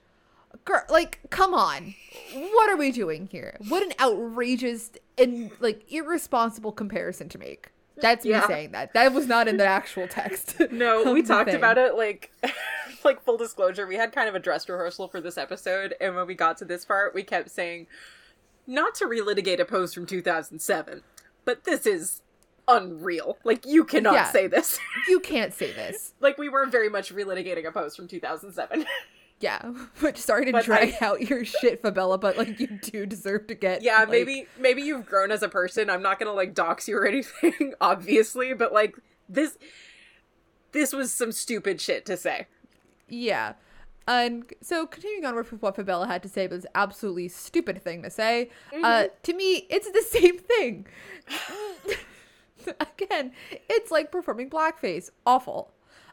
girl, like, come on. What are we doing here? What an outrageous and like irresponsible comparison to make. That's me saying that. That was not in the actual text. No, we talked thing. about it like like full disclosure, we had kind of a dress rehearsal for this episode and when we got to this part, we kept saying not to relitigate a post from 2007, but this is unreal. Like you cannot Yeah. say this. You can't say this. like we were very much relitigating a post from 2007. Yeah. Which sorry to But drag I- out your shit, Fabella, but like you do deserve to get yeah, like- maybe maybe you've grown as a person. I'm not to like dox you or anything, obviously, but like this this was some stupid shit to say. Yeah. And so continuing on with what Fabella had to say was absolutely stupid thing to say. Uh to me, it's the same thing. Again, it's like performing blackface. Awful.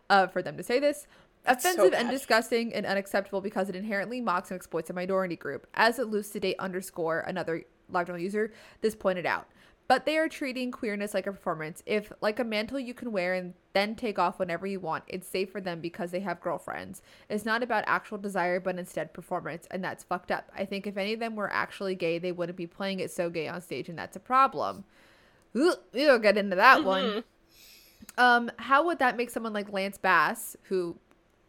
Uh for them to say this. So Offensive and disgusting and unacceptable because it inherently mocks and exploits a minority group. As elucidate underscore another LiveJournal user, this pointed out. But they are treating queerness like a performance. If, like a mantle you can wear and then take off whenever you want, it's safe for them because they have girlfriends. It's not about actual desire, but instead performance, and that's fucked up. I think if any of them were actually gay, they wouldn't be playing it so gay on stage, and that's a problem. Ooh, We'll get into that one. Um, how would that make someone like Lance Bass, who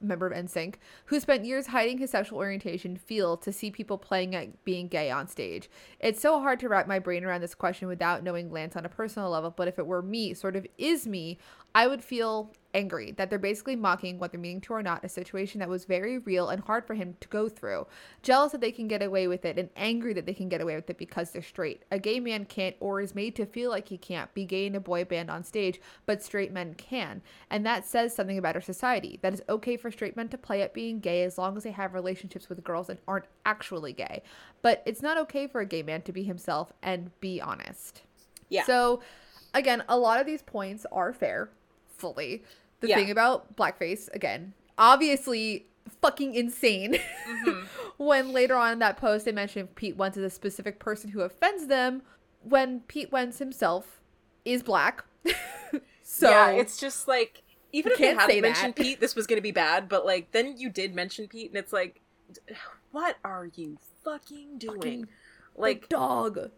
member of NSYNC, who spent years hiding his sexual orientation, feel to see people playing at being gay on stage? It's so hard to wrap my brain around this question without knowing Lance on a personal level, but if it were me, sort of is me, I would feel angry that they're basically mocking whether meaning to or not a situation that was very real and hard for him to go through. Jealous that they can get away with it and angry that they can get away with it because they're straight. A gay man can't or is made to feel like he can't be gay in a boy band on stage, but straight men can. And that says something about our society. That it's okay for straight men to play at being gay as long as they have relationships with girls and aren't actually gay. But it's not okay for a gay man to be himself and be honest. Yeah. So, again, a lot of these points are fair, fully. The Yeah. thing about blackface, again, obviously fucking insane. Mm-hmm. when later on in that post they mentioned Pete Wentz is a specific person who offends them, when Pete Wentz himself is black. so yeah, it's just like even if say hadn't mentioned that. Pete, this was going to be bad. But like then you did mention Pete, and it's like, what are you fucking doing? Fucking like like dog.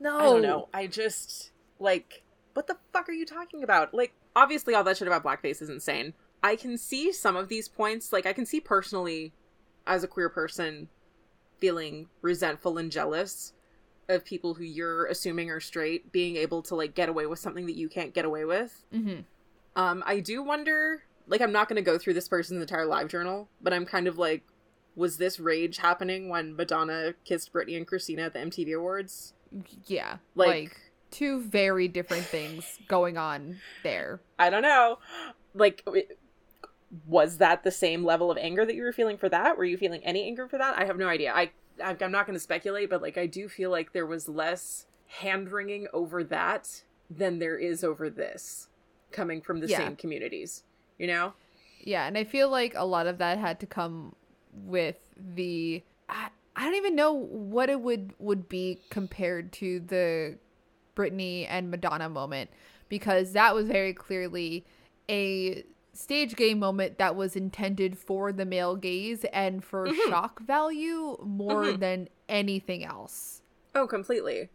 No. I don't know. I just like what the fuck are you talking about? Like obviously all that shit about blackface is insane. I can see some of these points. Like I can see personally, as a queer person, feeling resentful and jealous of people who you're assuming are straight being able to like get away with something that you can't get away with. hmm Um, I do wonder. Like, I'm not going to go through this person's entire live journal, but I'm kind of like, was this rage happening when Madonna kissed Britney and Christina at the MTV Awards? Yeah. Like- like two very different things going on there. I don't know. Like, was that the same level of anger that you were feeling for that? Were you feeling any anger for that? I have no idea. I I'm not going to speculate, but like, I do feel like there was less hand wringing over that than there is over this, coming from the Yeah. same communities. You know? Yeah, and I feel like a lot of that had to come with the I, I don't even know what it would would be compared to the Britney and Madonna moment because that was very clearly a stage gay moment that was intended for the male gaze and for Mhm. shock value more Mhm. than anything else. Oh, completely.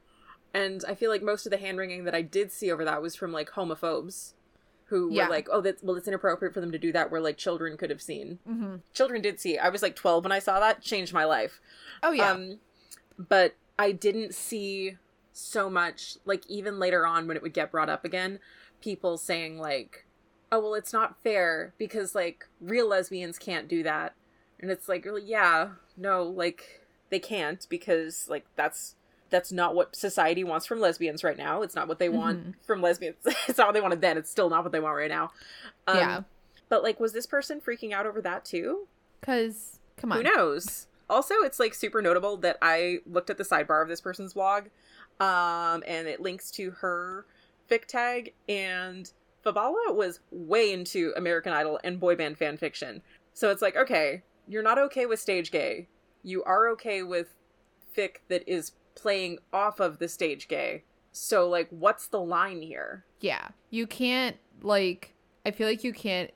And I feel like most of the hand wringing that I did see over that was from like homophobes who Yeah. were like, oh, that's, well, it's inappropriate for them to do that where like children could have seen. hmm Children did see. I was like 12 when I saw that, changed my life. Oh yeah. Um, but I didn't see so much, like, even later on when it would get brought up again, people saying, like, oh, well, it's not fair because, like, real lesbians can't do that. And it's like, really, yeah, no, like, they can't because, like, that's. That's not what society wants from lesbians right now. It's not what they want Mhm. from lesbians. it's not what they wanted then. It's still not what they want right now. Um, yeah. But like, was this person freaking out over that too? Cuz come on. Who knows? Also, it's like super notable that I looked at the sidebar of this person's blog, um, and it links to her fic tag, and Fabala was way into American Idol and boy band fan fiction. So it's like, okay, you're not okay with stage gay. You are okay with fic that is playing off of the stage gay. So like, what's the line here? Yeah. You can't like I feel like you can't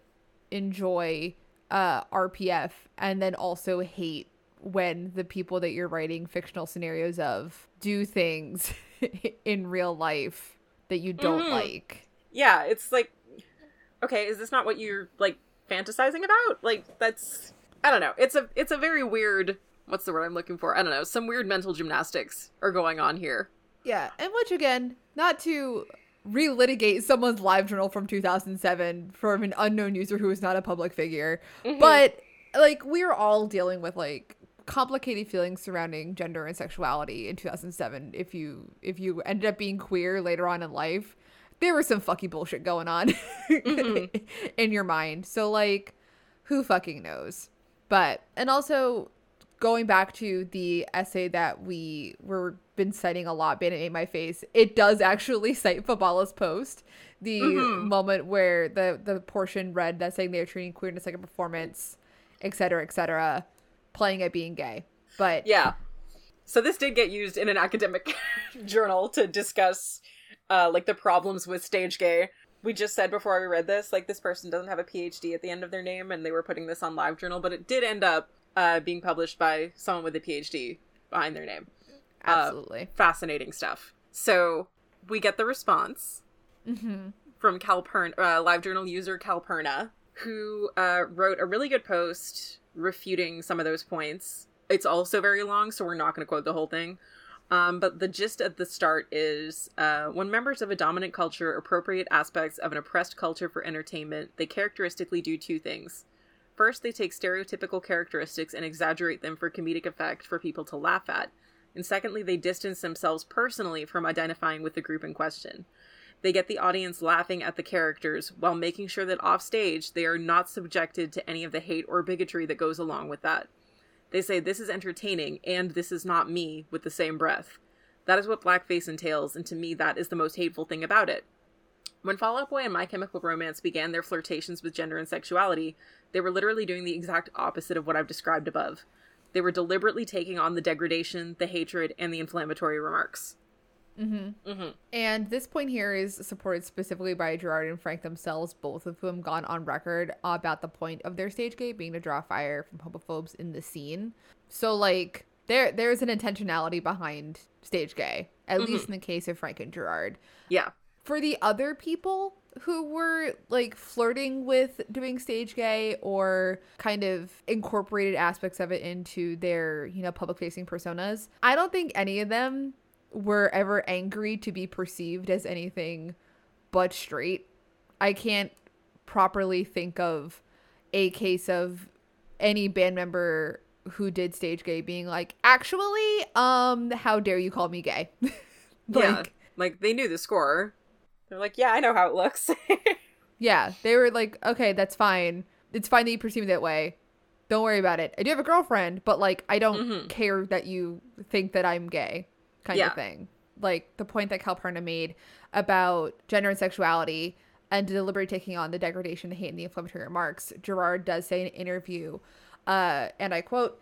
enjoy uh RPF and then also hate when the people that you're writing fictional scenarios of do things in real life that you don't Mhm. like. yeah, it's like, okay, is this not what you're like fantasizing about? Like, that's I don't know. It's a it's a very weird. What's the word I'm looking for? I don't know. Some weird mental gymnastics are going on here. Yeah, and which again, not to relitigate someone's live journal from 2007 from an unknown user who is not a public figure, mm-hmm. but like we're all dealing with like complicated feelings surrounding gender and sexuality in 2007 if you if you ended up being queer later on in life there was some fucking bullshit going on mm-hmm. in your mind so like who fucking knows but and also going back to the essay that we were been citing a lot, Bandom ate my face. It does actually cite Fabala's post, the mm-hmm. moment where the the portion read that saying they're treating queerness like a performance, etc., etc., playing at being gay. But yeah, so this did get used in an academic journal to discuss uh, like the problems with stage gay. We just said before we read this, like this person doesn't have a PhD at the end of their name, and they were putting this on LiveJournal, but it did end up uh, being published by someone with a PhD behind their name. Uh, Absolutely. Uh, fascinating stuff. So we get the response mm-hmm. from Calpurn, uh, LiveJournal user Calperna, who uh, wrote a really good post refuting some of those points. It's also very long, so we're not going to quote the whole thing. Um, but the gist at the start is uh, when members of a dominant culture appropriate aspects of an oppressed culture for entertainment, they characteristically do two things. First, they take stereotypical characteristics and exaggerate them for comedic effect for people to laugh at. And secondly, they distance themselves personally from identifying with the group in question. They get the audience laughing at the characters while making sure that offstage they are not subjected to any of the hate or bigotry that goes along with that. They say this is entertaining and this is not me with the same breath. That is what blackface entails, and to me, that is the most hateful thing about it. When Fall Out Boy and My Chemical Romance began their flirtations with gender and sexuality, they were literally doing the exact opposite of what I've described above. They were deliberately taking on the degradation, the hatred, and the inflammatory remarks. Mm-hmm. Mm-hmm. And this point here is supported specifically by Gerard and Frank themselves, both of whom gone on record about the point of their stage gay being to draw fire from homophobes in the scene. So like there there's an intentionality behind stage gay, at mm-hmm. least in the case of Frank and Gerard. Yeah. For the other people who were like flirting with doing stage gay or kind of incorporated aspects of it into their, you know, public facing personas, I don't think any of them were ever angry to be perceived as anything but straight. I can't properly think of a case of any band member who did stage gay being like, actually, um, how dare you call me gay? like, yeah, like they knew the score. They're like, yeah, I know how it looks. yeah, they were like, okay, that's fine. It's fine that you perceive me that way. Don't worry about it. I do have a girlfriend, but like, I don't mm-hmm. care that you think that I'm gay kind yeah. of thing. Like the point that Calpurna made about gender and sexuality and deliberately taking on the degradation, the hate, and the inflammatory remarks. Gerard does say in an interview, uh, and I quote,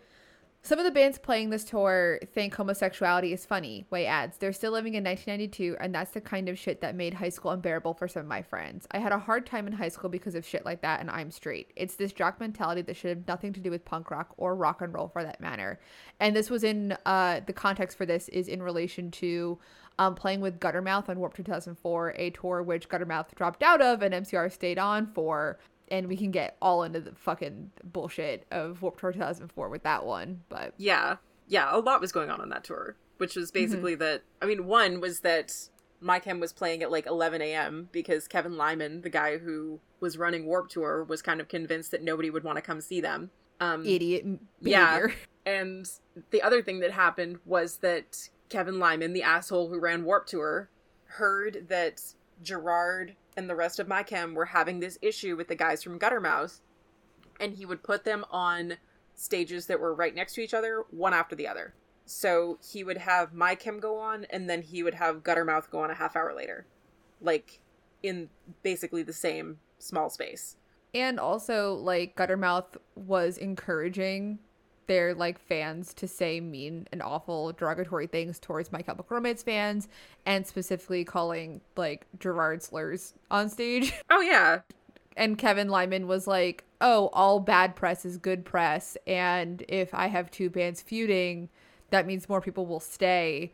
some of the bands playing this tour think homosexuality is funny, Way adds. They're still living in 1992, and that's the kind of shit that made high school unbearable for some of my friends. I had a hard time in high school because of shit like that, and I'm straight. It's this jock mentality that should have nothing to do with punk rock or rock and roll for that matter. And this was in, uh, the context for this is in relation to um, playing with Guttermouth on Warped 2004, a tour which Guttermouth dropped out of and MCR stayed on for and we can get all into the fucking bullshit of Warped Tour 2004 with that one. But yeah, yeah, a lot was going on on that tour, which was mm-hmm. basically mm-hmm. that. I mean, one was that My Chem was playing at like 11 a.m. because Kevin Lyman, the guy who was running Warped Tour, was kind of convinced that nobody would want to come see them. Um, Idiot behavior. Yeah, and the other thing that happened was that Kevin Lyman, the asshole who ran Warped Tour, heard that Gerard and the rest of my chem were having this issue with the guys from Guttermouth, and he would put them on stages that were right next to each other, one after the other. So he would have my chem go on, and then he would have Guttermouth go on a half hour later, like in basically the same small space. And also, like Guttermouth was encouraging their like fans to say mean and awful derogatory things towards My Chemical Romance fans and specifically calling like Gerard slurs on stage. Oh yeah. And Kevin Lyman was like, "Oh, all bad press is good press and if I have two bands feuding, that means more people will stay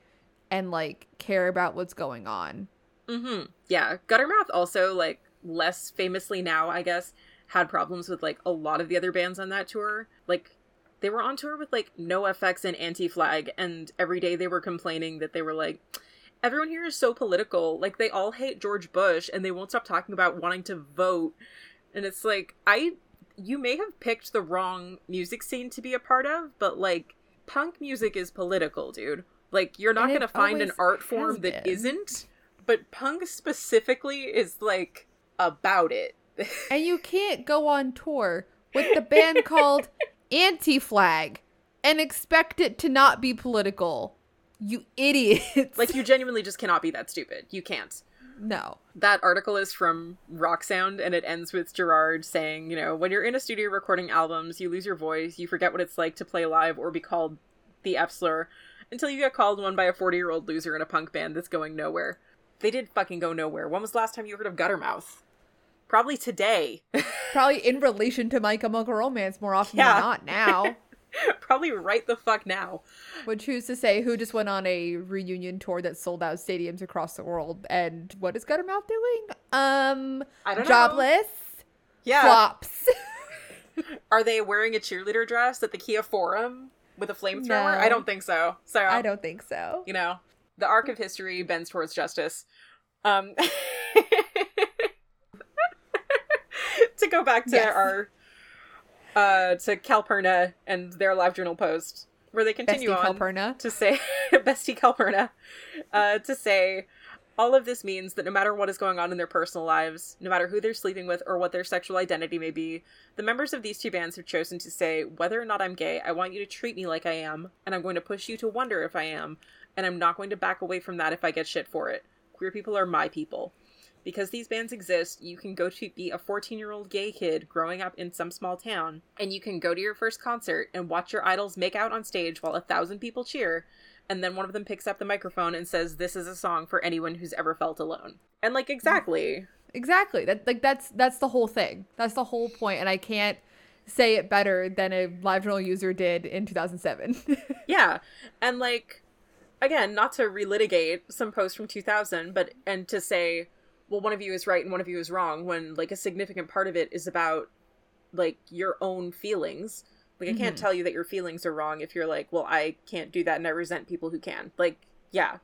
and like care about what's going on." Mm-hmm. Yeah. Guttermouth also, like, less famously now, I guess, had problems with, like, a lot of the other bands on that tour. Like, they were on tour with, like, NOFX and Anti Flag, and every day they were complaining that they were like, everyone here is so political. Like, they all hate George Bush, and they won't stop talking about wanting to vote. And it's like, I. You may have picked the wrong music scene to be a part of, but, like, punk music is political, dude. Like, you're not going to find an art form has that been. isn't, but punk specifically is, like, about it. And you can't go on tour with the band called Anti Flag and expect it to not be political. You idiots. like, you genuinely just cannot be that stupid. You can't. no. that article is from Rock Sound and it ends with Gerard saying, you know, when you're in a studio recording albums, you lose your voice, you forget what it's like to play live or be called the F slur until you get called one by a 40 year old loser in a punk band that's going nowhere. They did fucking go nowhere. When was the last time you heard of Guttermouth? Probably today. Probably in relation to My Chemical Romance more often Yeah. than not now. Probably right the fuck now. Which who's to say who just went on a reunion tour that sold out stadiums across the world and what is Guttermouth doing? Um I don't know. jobless. Yeah. Flops. Are they wearing a cheerleader dress at the Kia Forum with a flamethrower? No. I don't think so. So I don't think so. you know, the arc of history bends towards justice. Um, go back to Yes. our uh to Calpurnia and their live journal post where they continue Bestie on Calpurnia. to say bestie Calpurnia uh to say all of this means that no matter what is going on in their personal lives, no matter who they're sleeping with or what their sexual identity may be, the members of these two bands have chosen to say, whether or not I'm gay, I want you to treat me like I am, and I'm going to push you to wonder if I am, and I'm not going to back away from that if I get shit for it. Queer people are my people. Because these bands exist, you can go to be a 14 year old gay kid growing up in some small town, and you can go to your first concert and watch your idols make out on stage while a thousand people cheer, and then one of them picks up the microphone and says, This is a song for anyone who's ever felt alone. And, like, exactly. Exactly. That like that's that's the whole thing. That's the whole point. and I can't say it better than a LiveJournal user did in 2007. Yeah. And, like, again, not to relitigate some post from 2000, but, and to say, well, one of you is right and one of you is wrong when, like, a significant part of it is about, like, your own feelings. Like, I can't Mhm. tell you that your feelings are wrong if you're like, well, I can't do that and I resent people who can. Like, yeah.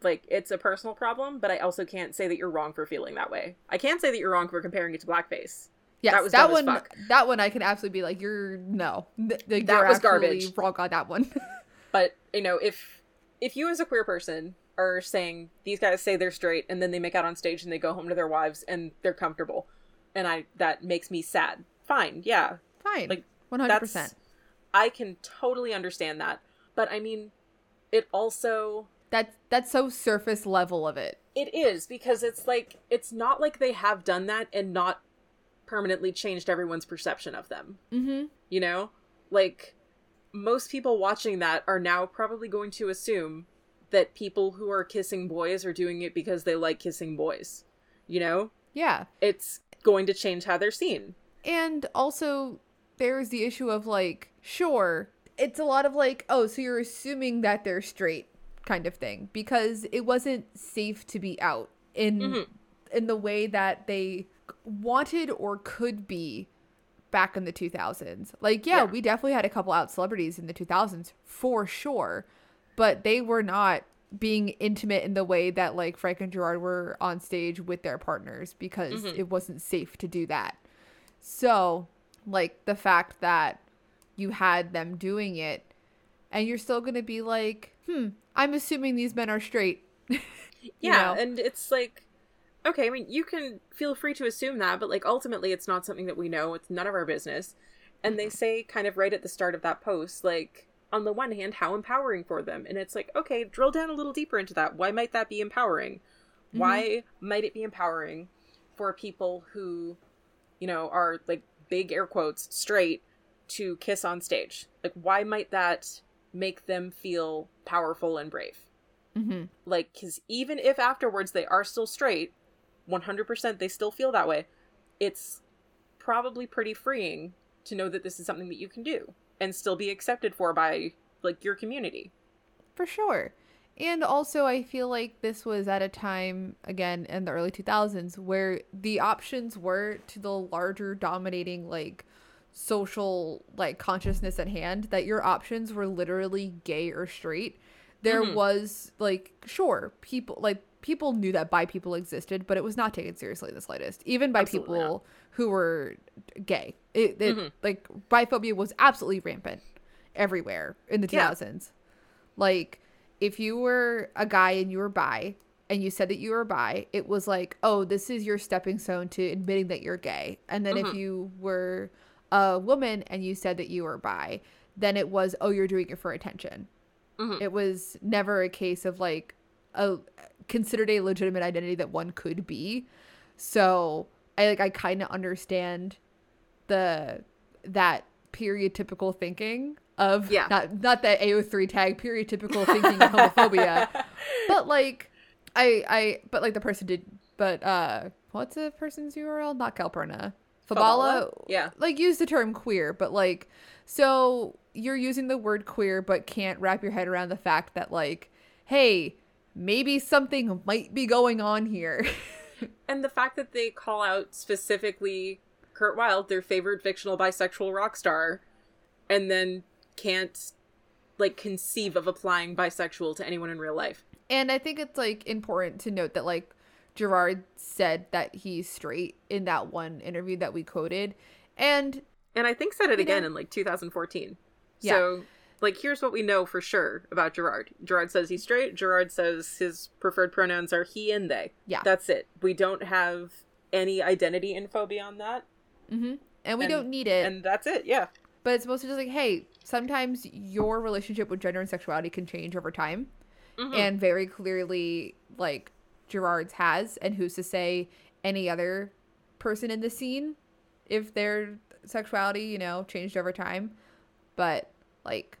Like, it's a personal problem, but I also can't say that you're wrong for feeling that way. I can't say that you're wrong for comparing it to blackface. yeah That was that one. fuck. That one I can absolutely be like, you're no, Th- th- That you're was garbage. Wrong on that one. But you know, if if you as a queer person are saying these guys say they're straight and then they make out on stage and they go home to their wives and they're comfortable, and I that makes me sad. Fine, yeah, Fine, Like, one hundred that's percent. I can totally understand that. But I mean, it also That's that's so surface level of it. it is because it's like it's not like they have done that and not permanently changed everyone's perception of them. Mm-hmm. You know, like most people watching that are now probably going to assume that people who are kissing boys are doing it because they like kissing boys. You know, Yeah, it's going to change how they're seen. and also there's the issue of like, sure, it's a lot of like, oh, so you're assuming that they're straight, kind of thing, because it wasn't safe to be out in Mhm. in the way that they wanted or could be back in the 2000s. Like, yeah, Yeah. we definitely had a couple out celebrities in the 2000s for sure, but they were not being intimate in the way that like Frank and Gerard were on stage with their partners because Mhm. it wasn't safe to do that. So, like the fact that you had them doing it and you're still going to be like, "Hmm, I'm assuming these men are straight." Yeah, know? and it's like okay, I mean, you can feel free to assume that, but like ultimately it's not something that we know. It's none of our business. And they say kind of right at the start of that post like on the one hand how empowering for them. And it's like okay drill down a little deeper into that. Why might that be empowering? Why might it be empowering for people who you know are like big air quotes straight to kiss on stage? Like why might that make them feel powerful and brave? Mm-hmm. like because even if afterwards they are still straight 100% they still feel that way it's probably pretty freeing to know that this is something that you can do and still be accepted for by like your community For sure. And also, I feel like this was at a time, again, in the early 2000s, where the options were to the larger dominating, like, social, like, consciousness at hand, that your options were literally gay or straight. There mm-hmm. was, like, sure, people, like, people knew that bi people existed, but it was not taken seriously in the slightest, even by Absolutely people not. who were gay. It, it mm-hmm. like, biphobia was absolutely rampant everywhere in the 2000s. Yeah. Like, if you were a guy and you were bi and you said that you were bi, it was like, oh, this is your stepping stone to admitting that you're gay. And then mm-hmm. if you were a woman and you said that you were bi, then it was, oh, you're doing it for attention. Mm-hmm. It was never a case of like a considered a legitimate identity that one could be. So I like I kind of understand the that period typical thinking of yeah. not not that AO3 tag period typical thinking of homophobia, but like I I but like the person did but uh what's the person's URL? Not Calpurnia. Fabala, yeah, like use the term queer, but like so you're using the word queer, but can't wrap your head around the fact that like, hey, maybe something might be going on here. and the fact that they call out specifically Curt Wild, their favorite fictional bisexual rock star, and then can't like conceive of applying bisexual to anyone in real life. And I think it's like important to note that like Gerard said that he's straight in that one interview that we quoted. And and I think said it again know, in like 2014. Yeah. So like here's what we know for sure about Gerard. Gerard says he's straight. Gerard says his preferred pronouns are he and they. Yeah. That's it. We don't have any identity info beyond that. Mm-hmm. And we and, don't need it. And that's it. Yeah. But it's supposed to just like, hey, sometimes your relationship with gender and sexuality can change over time. Mm-hmm. And very clearly, like, Gerard's has. And who's to say any other person in the scene, if their sexuality, you know, changed over time. But, like,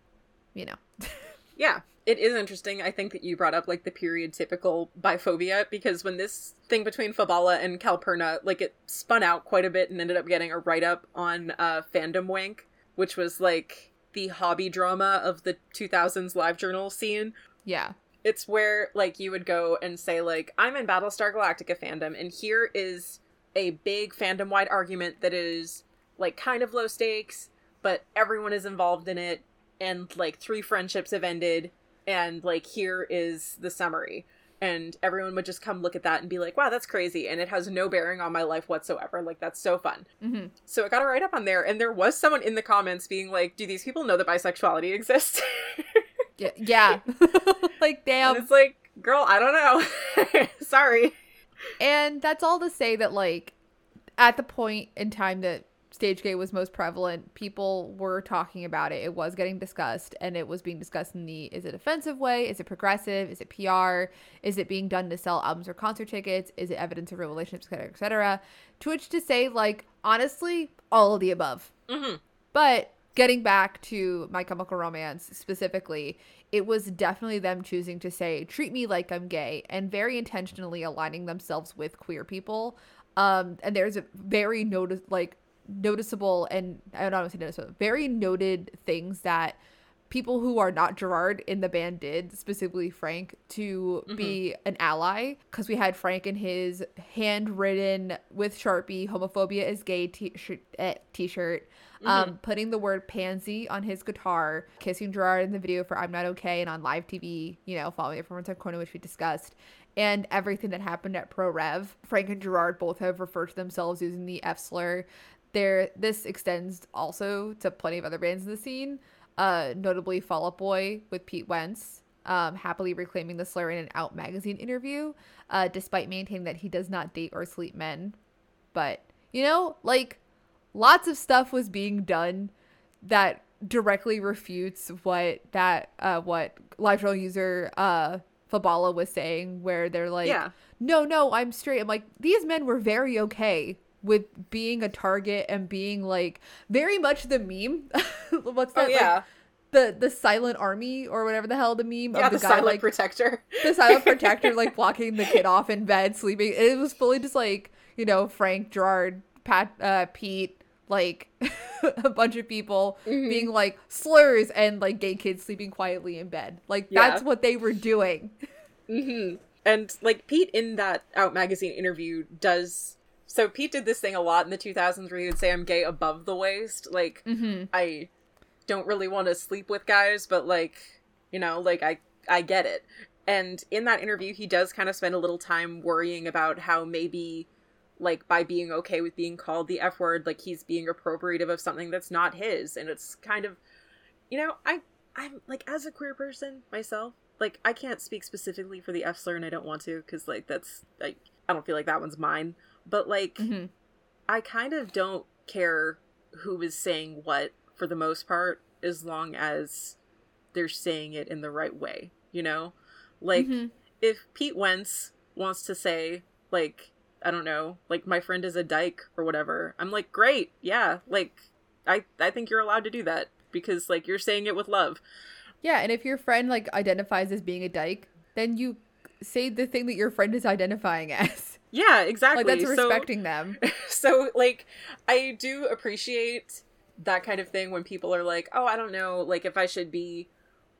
you know. yeah it is interesting i think that you brought up like the period typical biphobia because when this thing between fabala and calpurnia like it spun out quite a bit and ended up getting a write-up on uh fandom wank which was like the hobby drama of the 2000s live journal scene. Yeah. It's where like you would go and say like I'm in Battlestar Galactica fandom and here is a big fandom wide argument that is like kind of low stakes, but everyone is involved in it and like three friendships have ended and like here is the summary and everyone would just come look at that and be like, wow, that's crazy. And it has no bearing on my life whatsoever. Like, that's so fun. Mm-hmm. So it got a write up on there. And there was someone in the comments being like, do these people know that bisexuality exists? yeah. yeah. like, damn. And it's like, girl, I don't know. Sorry. And that's all to say that, like, at the point in time that stage gay was most prevalent, people were talking about it. It was getting discussed, and it was being discussed in the is it offensive way? Is it progressive? Is it PR? Is it being done to sell albums or concert tickets? Is it evidence of real relationships, etc., etc.? To which to say, like, honestly, all of the above. Mm-hmm. But getting back to My Chemical Romance specifically, it was definitely them choosing to say, treat me like I'm gay, and very intentionally aligning themselves with queer people. Um, and there's a very notice like noticeable and I don't want to say noticeable, very noted things that people who are not Gerard in the band did, specifically Frank, to mm-hmm. be an ally. Because we had Frank in his handwritten with Sharpie "homophobia is gay" t-shirt, eh, t-shirt. Mm-hmm. Um, putting the word pansy on his guitar, kissing Gerard in the video for "I'm Not Okay" and on live TV, you know, following it from Time Corner, which we discussed, and everything that happened at Pro Rev. Frank and Gerard both have referred to themselves using the F slur there this extends also to plenty of other bands in the scene. Uh notably fall out boy with pete wentz um, happily reclaiming the slur in an out magazine interview uh, despite maintaining that he does not date or sleep men. But you know like lots of stuff was being done that directly refutes what that uh what live journal user uh Fabala was saying where they're like yeah. no no I'm straight. I'm like these men were very okay with being a target and being like very much the meme. What's that? Oh, yeah. Like, the the silent army or whatever the hell the meme yeah, of the, the guy silent like protector. the silent protector like blocking the kid off in bed sleeping. It was fully just like, you know, Frank, Gerard, Pat uh Pete, like a bunch of people mm-hmm. being like slurs and like gay kids sleeping quietly in bed. Like yeah. that's what they were doing. Mm-hmm. And like Pete in that Out magazine interview does. So Pete did this thing a lot in the 2000s where he would say, "I'm gay above the waist." Like mm-hmm. I don't really want to sleep with guys, but like you know, like I I get it. And in that interview, he does kind of spend a little time worrying about how maybe like by being okay with being called the F word, like he's being appropriative of something that's not his. And it's kind of you know, I I'm like as a queer person myself, like I can't speak specifically for the F slur and I don't want to because like that's like I don't feel like that one's mine. But like mm-hmm. I kind of don't care who is saying what for the most part, as long as they're saying it in the right way, you know? Like mm-hmm. if Pete Wentz wants to say like I don't know, like my friend is a dyke or whatever. I'm like, great, yeah, like I I think you're allowed to do that because like you're saying it with love. Yeah, and if your friend like identifies as being a dyke, then you say the thing that your friend is identifying as. Yeah, exactly. Like that's respecting so, them. So like I do appreciate that kind of thing when people are like, "Oh, I don't know, like if I should be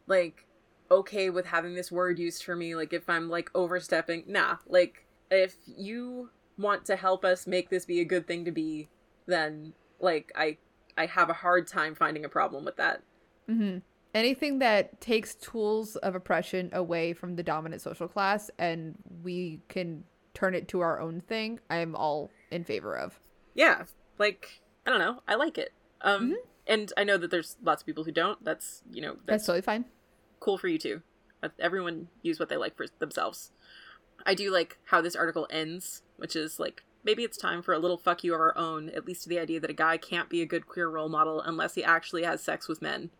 like okay with having this word used for me, like if I'm like overstepping." Nah, like if you want to help us make this be a good thing to be, then like I I have a hard time finding a problem with that. hmm Anything that takes tools of oppression away from the dominant social class and we can turn it to our own thing, I am all in favor of. Yeah, like I don't know, I like it. Um, mm-hmm. and I know that there's lots of people who don't. That's you know that's, that's totally fine. Cool for you too. Everyone use what they like for themselves. I do like how this article ends, which is like maybe it's time for a little fuck you of our own, at least to the idea that a guy can't be a good queer role model unless he actually has sex with men.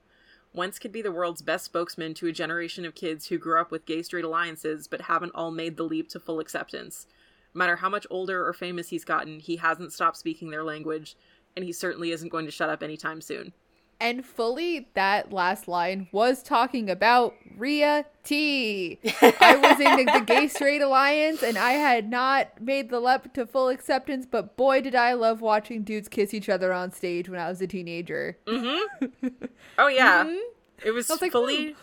Wentz could be the world's best spokesman to a generation of kids who grew up with gay straight alliances but haven't all made the leap to full acceptance. No matter how much older or famous he's gotten, he hasn't stopped speaking their language, and he certainly isn't going to shut up anytime soon. And fully, that last line was talking about Ria T. I was in the, the, Gay Straight Alliance and I had not made the leap to full acceptance, but boy, did I love watching dudes kiss each other on stage when I was a teenager. Mm-hmm. Oh, yeah. Mm-hmm. It was, was like, fully. Hmm,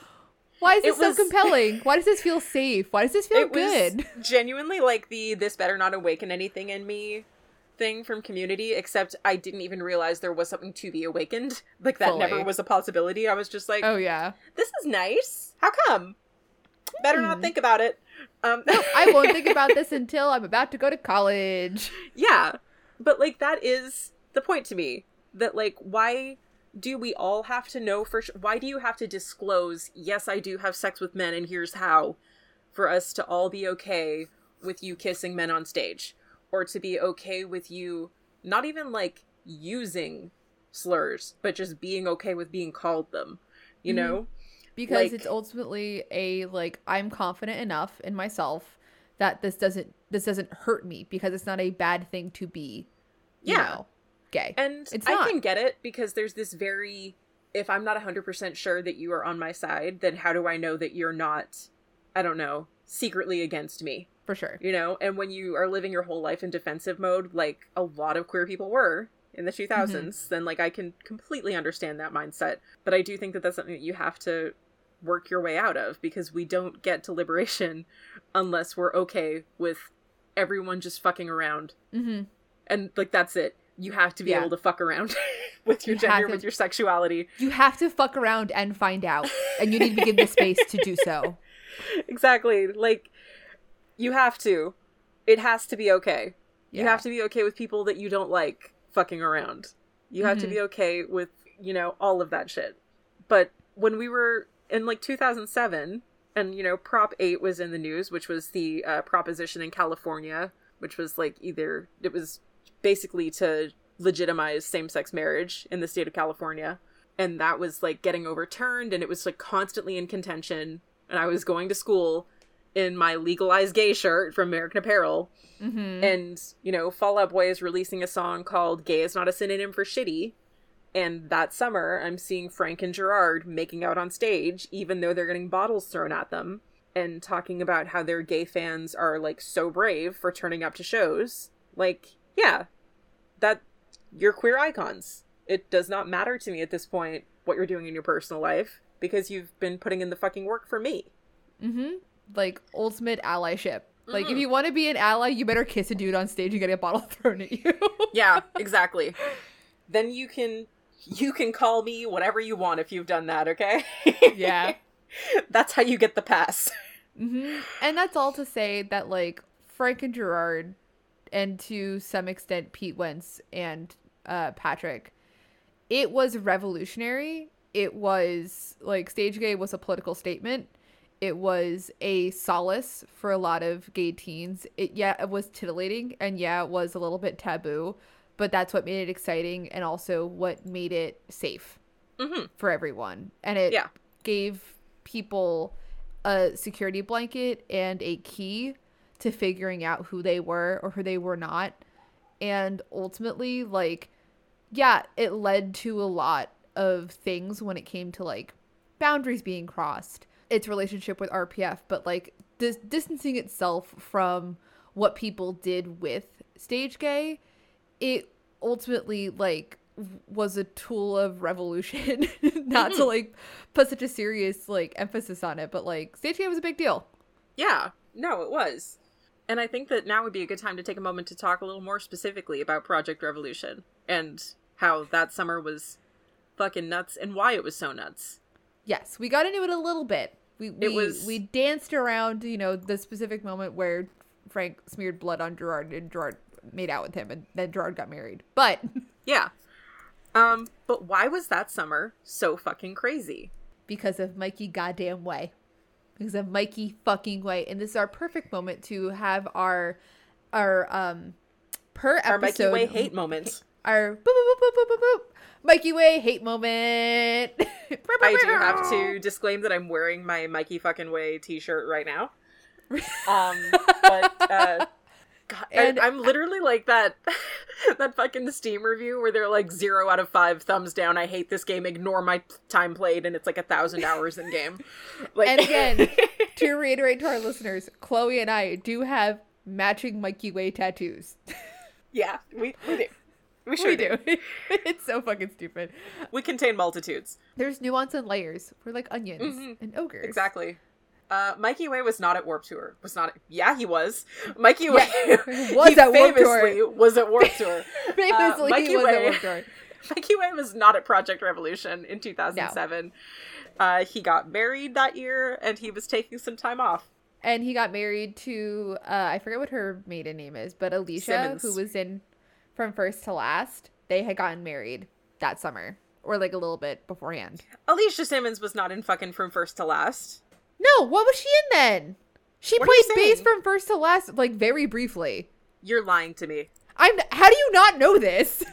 why is this so compelling? Why does this feel safe? Why does this feel good? genuinely like the this better not awaken anything in me thing from community except i didn't even realize there was something to be awakened. Like that Fully. never was a possibility. I was just like oh yeah. This is nice. How come? Better not hmm. think about it. Um no, i won't think about this until i'm about to go to college. Yeah. But like that is the point to me that like why do we all have to know for sure why do you have to disclose yes i do have sex with men and here's how for us to all be okay with you kissing men on stage or to be okay with you not even like using slurs, but just being okay with being called them, you mm-hmm. know? Because like, it's ultimately a like I'm confident enough in myself that this doesn't this doesn't hurt me because it's not a bad thing to be yeah. Know, gay. And it's I can get it because there's this very if I'm not 100% sure that you are on my side, then how do I know that you're not I don't know, secretly against me? For sure. You know, and when you are living your whole life in defensive mode, like a lot of queer people were in the 2000s, mm-hmm. then like I can completely understand that mindset. But I do think that that's something that you have to work your way out of because we don't get to liberation unless we're okay with everyone just fucking around. Mm-hmm. And like that's it. You have to be yeah. able to fuck around with your you gender, with your sexuality. You have to fuck around and find out, and you need to give the space to do so. Exactly. Like you have to. It has to be okay. Yeah. You have to be okay with people that you don't like fucking around. You have mm-hmm. to be okay with, you know, all of that shit. But when we were in like 2007, and, you know, Prop 8 was in the news, which was the uh, proposition in California, which was like either, it was basically to legitimize same sex marriage in the state of California. And that was like getting overturned, and it was like constantly in contention. And I was going to school in my legalized gay shirt from American Apparel. Mm-hmm. And, you know, Fall Out Boy is releasing a song called Gay is Not a Synonym for Shitty. And that summer, I'm seeing Frank and Gerard making out on stage, even though they're getting bottles thrown at them, and talking about how their gay fans are, like, so brave for turning up to shows. Like, yeah, that you're queer icons. It does not matter to me at this point what you're doing in your personal life because you've been putting in the fucking work for me. Mm-hmm. Like ultimate allyship. Like if you want to be an ally, you better kiss a dude on stage and get a bottle thrown at you. Yeah, exactly. then you can you can call me whatever you want if you've done that, okay? yeah. That's how you get the pass. hmm And that's all to say that like Frank and Gerard, and to some extent Pete Wentz and uh, Patrick, it was revolutionary. It was like stage gay was a political statement. It was a solace for a lot of gay teens. It yeah, it was titillating and yeah, it was a little bit taboo, but that's what made it exciting and also what made it safe hmm for everyone. And it Yeah. gave people a security blanket and a key to figuring out who they were or who they were not. And ultimately, like, yeah, it led to a lot of things when it came to like boundaries being crossed, its relationship with RPF, but like dis- distancing itself from what people did with stage gay, it ultimately like was a tool of revolution not to mm-hmm. like put such a serious like emphasis on it but like stage gay was a big deal Yeah, no, it was. And I think that now would be a good time to take a moment to talk a little more specifically about Project Revolution and how that summer was fucking nuts and why it was so nuts. Yes we got into it a little bit we we, was- we danced around you know the specific moment where frank smeared blood on gerard and gerard made out with him and then gerard got married but Yeah. Um, but why was that summer so fucking crazy? because of Mikey goddamn way. Because of Mikey fucking way. And this is our perfect moment to have our our um per Our Mikey episode Way hate moment. Our boop, boop, boop, boop, boop, boop, Mikey way hate moment. I do have to disclaim that I'm wearing my Mikey fucking way t-shirt right now. Um, but uh, God, And- I, am literally like that that fucking Steam review where they're like zero out of five thumbs down. I hate this game. Ignore my time played, and it's like a thousand hours in game. Like, And again, to reiterate to our listeners, Chloe and I do have matching Mikey way tattoos. yeah, we we do. We sure we do. do. it's so fucking stupid. We contain multitudes. There's nuance and layers. We're like onions Mhm. and ogres. Exactly. Uh, Mikey Way was not at Warped Tour. Was not. Yeah, he was. Mikey Way was at Warped Tour. famously was at Warped Tour. Famously, Mikey he was Way- a Warped Tour. Mikey Way was not at Project Revolution in 2007. Uh, he got married that year, and he was taking some time off. and he got married to uh, I forget what her maiden name is, but Alicia, Simmons. who was in from first to last. They had gotten married that summer, or like a little bit beforehand. Alicia Simmons was not in fucking From First to Last. No, what was she in then? She What played bass from first to last, like very briefly. You're lying to me. I'm. How do you not know this?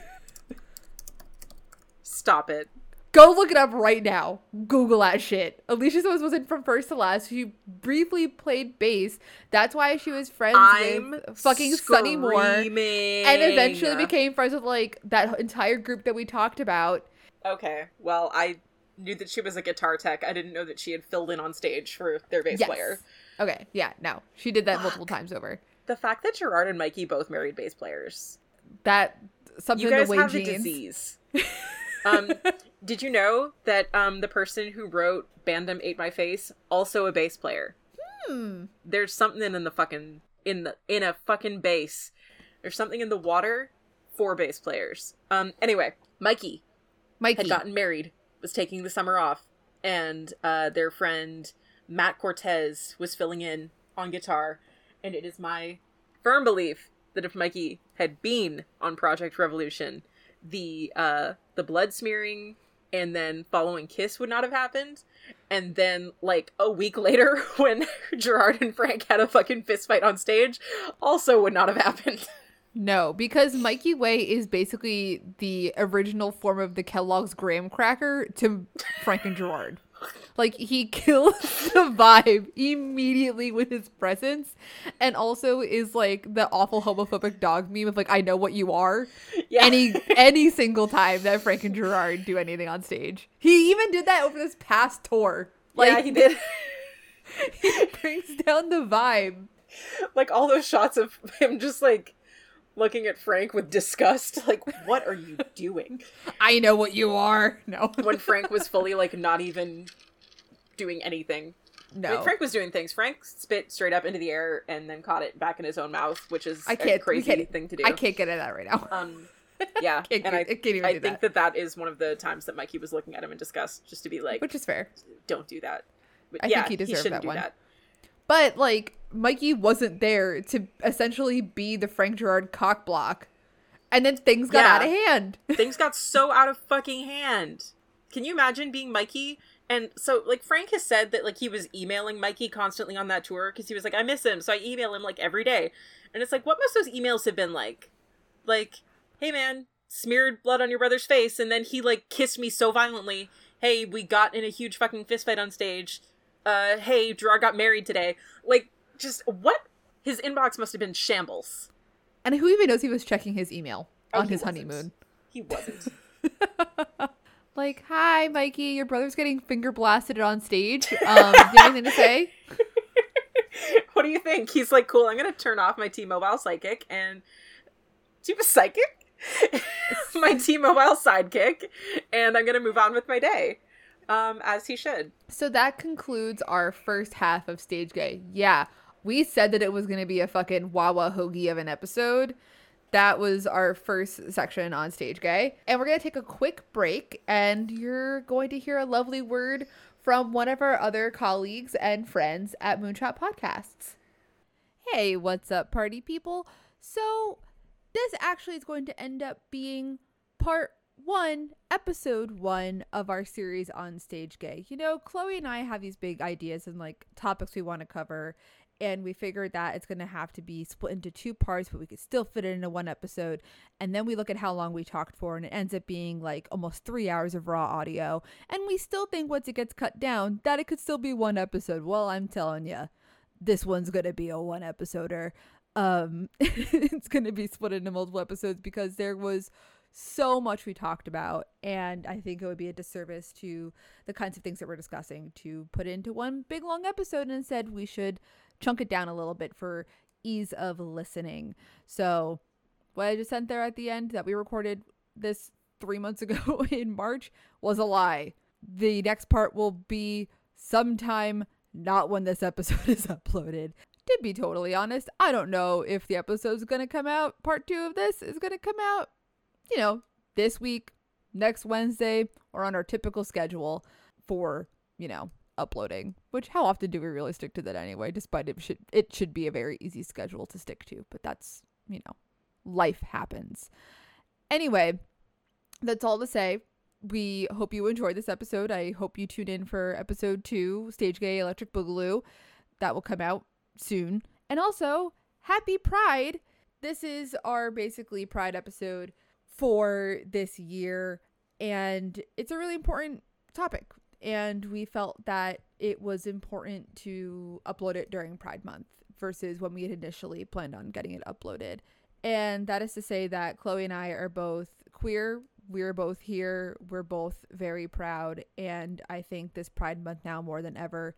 Stop it. Go look it up right now. Google that shit. Alicia Simmons was in from first to last. She briefly played bass. That's why she was friends I'm with fucking Sonny Moore. and eventually became friends with like that entire group that we talked about. Okay, well, I knew that she was a guitar tech. I didn't know that she had filled in on stage for their bass Yes. player. Okay, yeah, no, she did that multiple times over. The fact that Gerard and Mikey both married bass players. That something You guys the way have a disease. um, did you know that um, the person who wrote Bandom Ate My Face also a bass player? Hmm. There's something in the fucking in the in a fucking bass. There's something in the water for bass players. Um. Anyway, Mikey Mikey. had gotten married, was taking the summer off, and uh, their friend Matt Cortez was filling in on guitar. And it is my firm belief that if Mikey had been on Project Revolution, the uh, the blood smearing and then following kiss would not have happened. And then, like a week later, when Gerard and Frank had a fucking fist fight on stage, also would not have happened. No, because Mikey Way is basically the original form of the Kellogg's graham cracker to Frank and Gerard. Like he kills the vibe immediately with his presence, and also is like the awful homophobic dog meme of like "I know what you are." Yeah. Any any single time that Frank and Gerard do anything on stage, he even did that over this past tour. Like yeah, he did. he brings down the vibe. like all those shots of him just like looking at Frank with disgust. Like, what are you doing? I know what you are. No. when Frank was fully like not even doing anything. No. I mean, Frank was doing things. Frank spit straight up into the air and then caught it back in his own mouth, which is I a can't- we crazy can't- thing to do. I can't get at that right now. Um, yeah, Can't- and I, I can't even I do think that. that that is one of the times that Mikey was looking at him in disgust, just to be like, Which is fair. "Don't do that." But I yeah, think he deserved shouldn't that do one. that. But like Mikey wasn't there to essentially be the Frank Gerard cock block. And then things got Yeah. out of hand. Things got so out of fucking hand. Can you imagine being Mikey? And so, like, Frank has said that, like, he was emailing Mikey constantly on that tour because he was like, I miss him. So I email him, like, every day. And it's like, what must those emails have been like? Like, hey, man, smeared blood on your brother's face. And then he, like, kissed me so violently. Hey, we got in a huge fucking fist fight on stage. Uh, hey, Gerard got married today. Like, just what? His inbox must have been shambles. And who even knows he was checking his email Oh, on his wasn't. honeymoon? He wasn't. Like, hi, Mikey, your brother's getting finger blasted on stage. Um, do you have anything to say? what do you think? He's like, cool, I'm gonna turn off my T Mobile psychic and do you have a psychic? my T Mobile sidekick, and I'm gonna move on with my day. Um, as he should. So that concludes our first half of Stage Gay. Yeah, we said that it was going to be a fucking Wawa Hoagie of an episode. That was our first section on Stage Gay. And we're going to take a quick break, and you're going to hear a lovely word from one of our other colleagues and friends at Moonshot Podcasts. Hey, what's up, party people? So, this actually is going to end up being part one, episode one of our series on Stage Gay. You know, Chloe and I have these big ideas and like topics we want to cover, and we figured that it's going to have to be split into two parts, but we could still fit it into one episode. And then we look at how long we talked for, and it ends up being like almost three hours of raw audio. And we still think once it gets cut down, that it could still be one episode. Well, I'm telling you, this one's going to be a one episoder. Um, it's going to be split into multiple episodes because there was so much we talked about and i think it would be a disservice to the kinds of things that we're discussing to put into one big long episode and instead we should chunk it down a little bit for ease of listening. So what i just sent there at the end that we recorded this three months ago in march was a lie. The next part will be sometime not when this episode is uploaded. To be totally honest i don't know if the episode's gonna come out. Part two of this is gonna come out you know, this week, next Wednesday, or on our typical schedule for, you know, uploading. Which how often do we really stick to that anyway? Despite it should it should be a very easy schedule to stick to, but that's, you know, life happens. Anyway, that's all to say. We hope you enjoyed this episode. I hope you tune in for episode two, Stage Gay Electric Boogaloo. That will come out soon. And also, happy Pride. This is our basically Pride episode for this year and it's a really important topic and we felt that it was important to upload it during pride month versus when we had initially planned on getting it uploaded. And that is to say that chloe and i are both queer. We're both here. We're both very proud. And i think this pride month now more than ever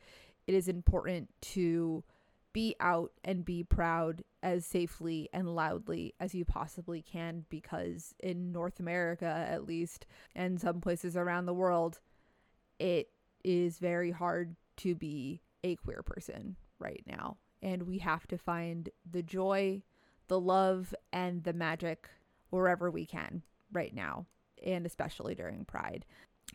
it is important to be out and be proud as safely and loudly as you possibly can because in North America at least and some places around the world it is very hard to be a queer person right now and we have to find the joy, the love and the magic wherever we can right now and especially during pride.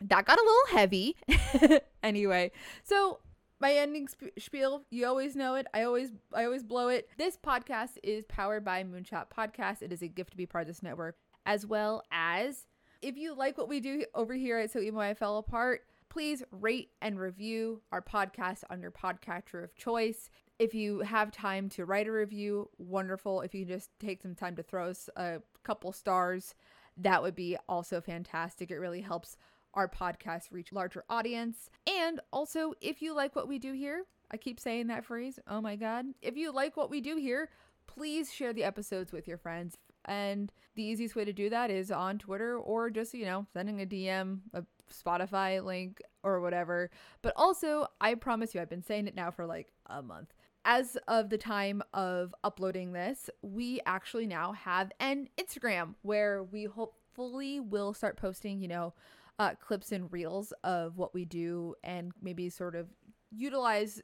That got a little heavy. anyway, so my ending sp- spiel you always know it i always i always blow it this podcast is powered by moonshot podcast it is a gift to be part of this network as well as if you like what we do over here at so emo i fell apart please rate and review our podcast on your podcatcher of choice if you have time to write a review wonderful if you just take some time to throw us a couple stars that would be also fantastic it really helps our podcast reach larger audience. And also, if you like what we do here, I keep saying that phrase. Oh my god. If you like what we do here, please share the episodes with your friends. And the easiest way to do that is on Twitter or just, you know, sending a DM, a Spotify link or whatever. But also, I promise you, I've been saying it now for like a month. as of the time of uploading this, we actually now have an Instagram where we hopefully will start posting, you know, uh, clips and reels of what we do and maybe sort of utilize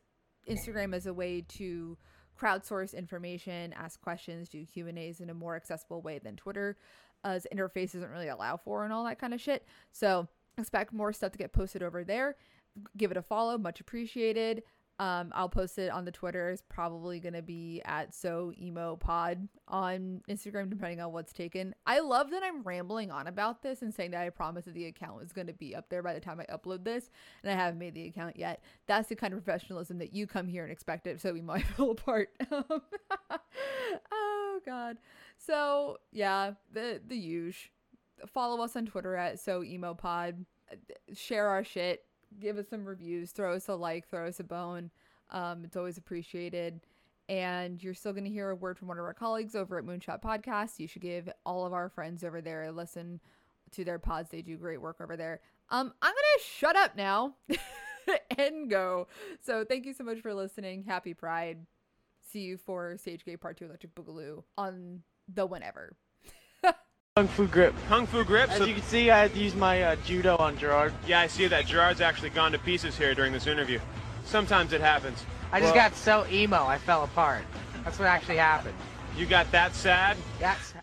Instagram as a way to crowdsource information, ask questions, do Q and A's in a more accessible way than Twitter, as interface doesn't really allow for, and all that kind of shit. So expect more stuff to get posted over there. Give it a follow, much appreciated. Um, I'll post it on the Twitter. It's probably gonna be at so emo pod on Instagram, depending on what's taken. I love that I'm rambling on about this and saying that I promised that the account was gonna be up there by the time I upload this, and I haven't made the account yet. That's the kind of professionalism that you come here and expect it. So we might fall apart. oh God. So yeah, the the huge. Follow us on Twitter at so emo pod. Share our shit give us some reviews, throw us a like, throw us a bone. Um, it's always appreciated. And you're still going to hear a word from one of our colleagues over at Moonshot Podcast. You should give all of our friends over there a listen to their pods. They do great work over there. Um, I'm going to shut up now and go. So thank you so much for listening. Happy Pride. See you for Stage Gay Part 2 Electric Boogaloo on the whenever. Kung Fu grip. Kung Fu grip. As So, you can see, I had to use my uh, judo on Gerard. yeah, I see that Gerard's actually gone to pieces here during this interview. Sometimes it happens. I just Well, got so emo, I fell apart. That's what actually happened. You got that sad? That's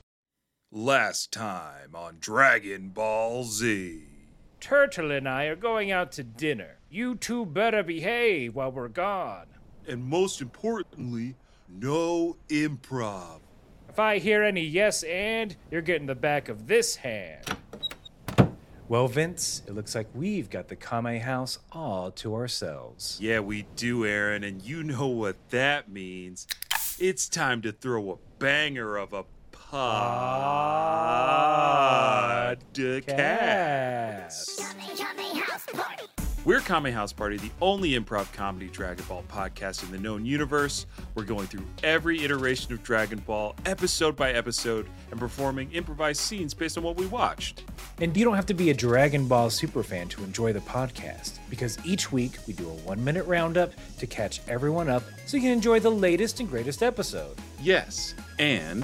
Last time on Dragon Ball Z. Turtle and I are going out to dinner. You two better behave while we're gone. And most importantly, no improv. If I hear any yes and, you're getting the back of this hand. Well, Vince, it looks like we've got the Kame house all to ourselves. Yeah, we do, Aaron, and you know what that means. It's time to throw a banger of a podcast. We're Kame House Party, the only improv comedy Dragon Ball podcast in the known universe. We're going through every iteration of Dragon Ball, episode by episode, and performing improvised scenes based on what we watched. And you don't have to be a Dragon Ball superfan to enjoy the podcast, because each week we do a one minute roundup to catch everyone up so you can enjoy the latest and greatest episode. Yes, and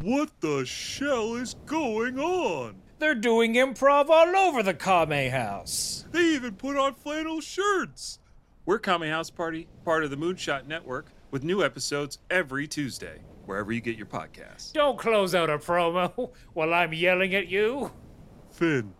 what the shell is going on? They're doing improv all over the Kame house. They even put on flannel shirts. We're Kame House Party, part of the Moonshot Network, with new episodes every Tuesday, wherever you get your podcasts. Don't close out a promo while I'm yelling at you. Finn,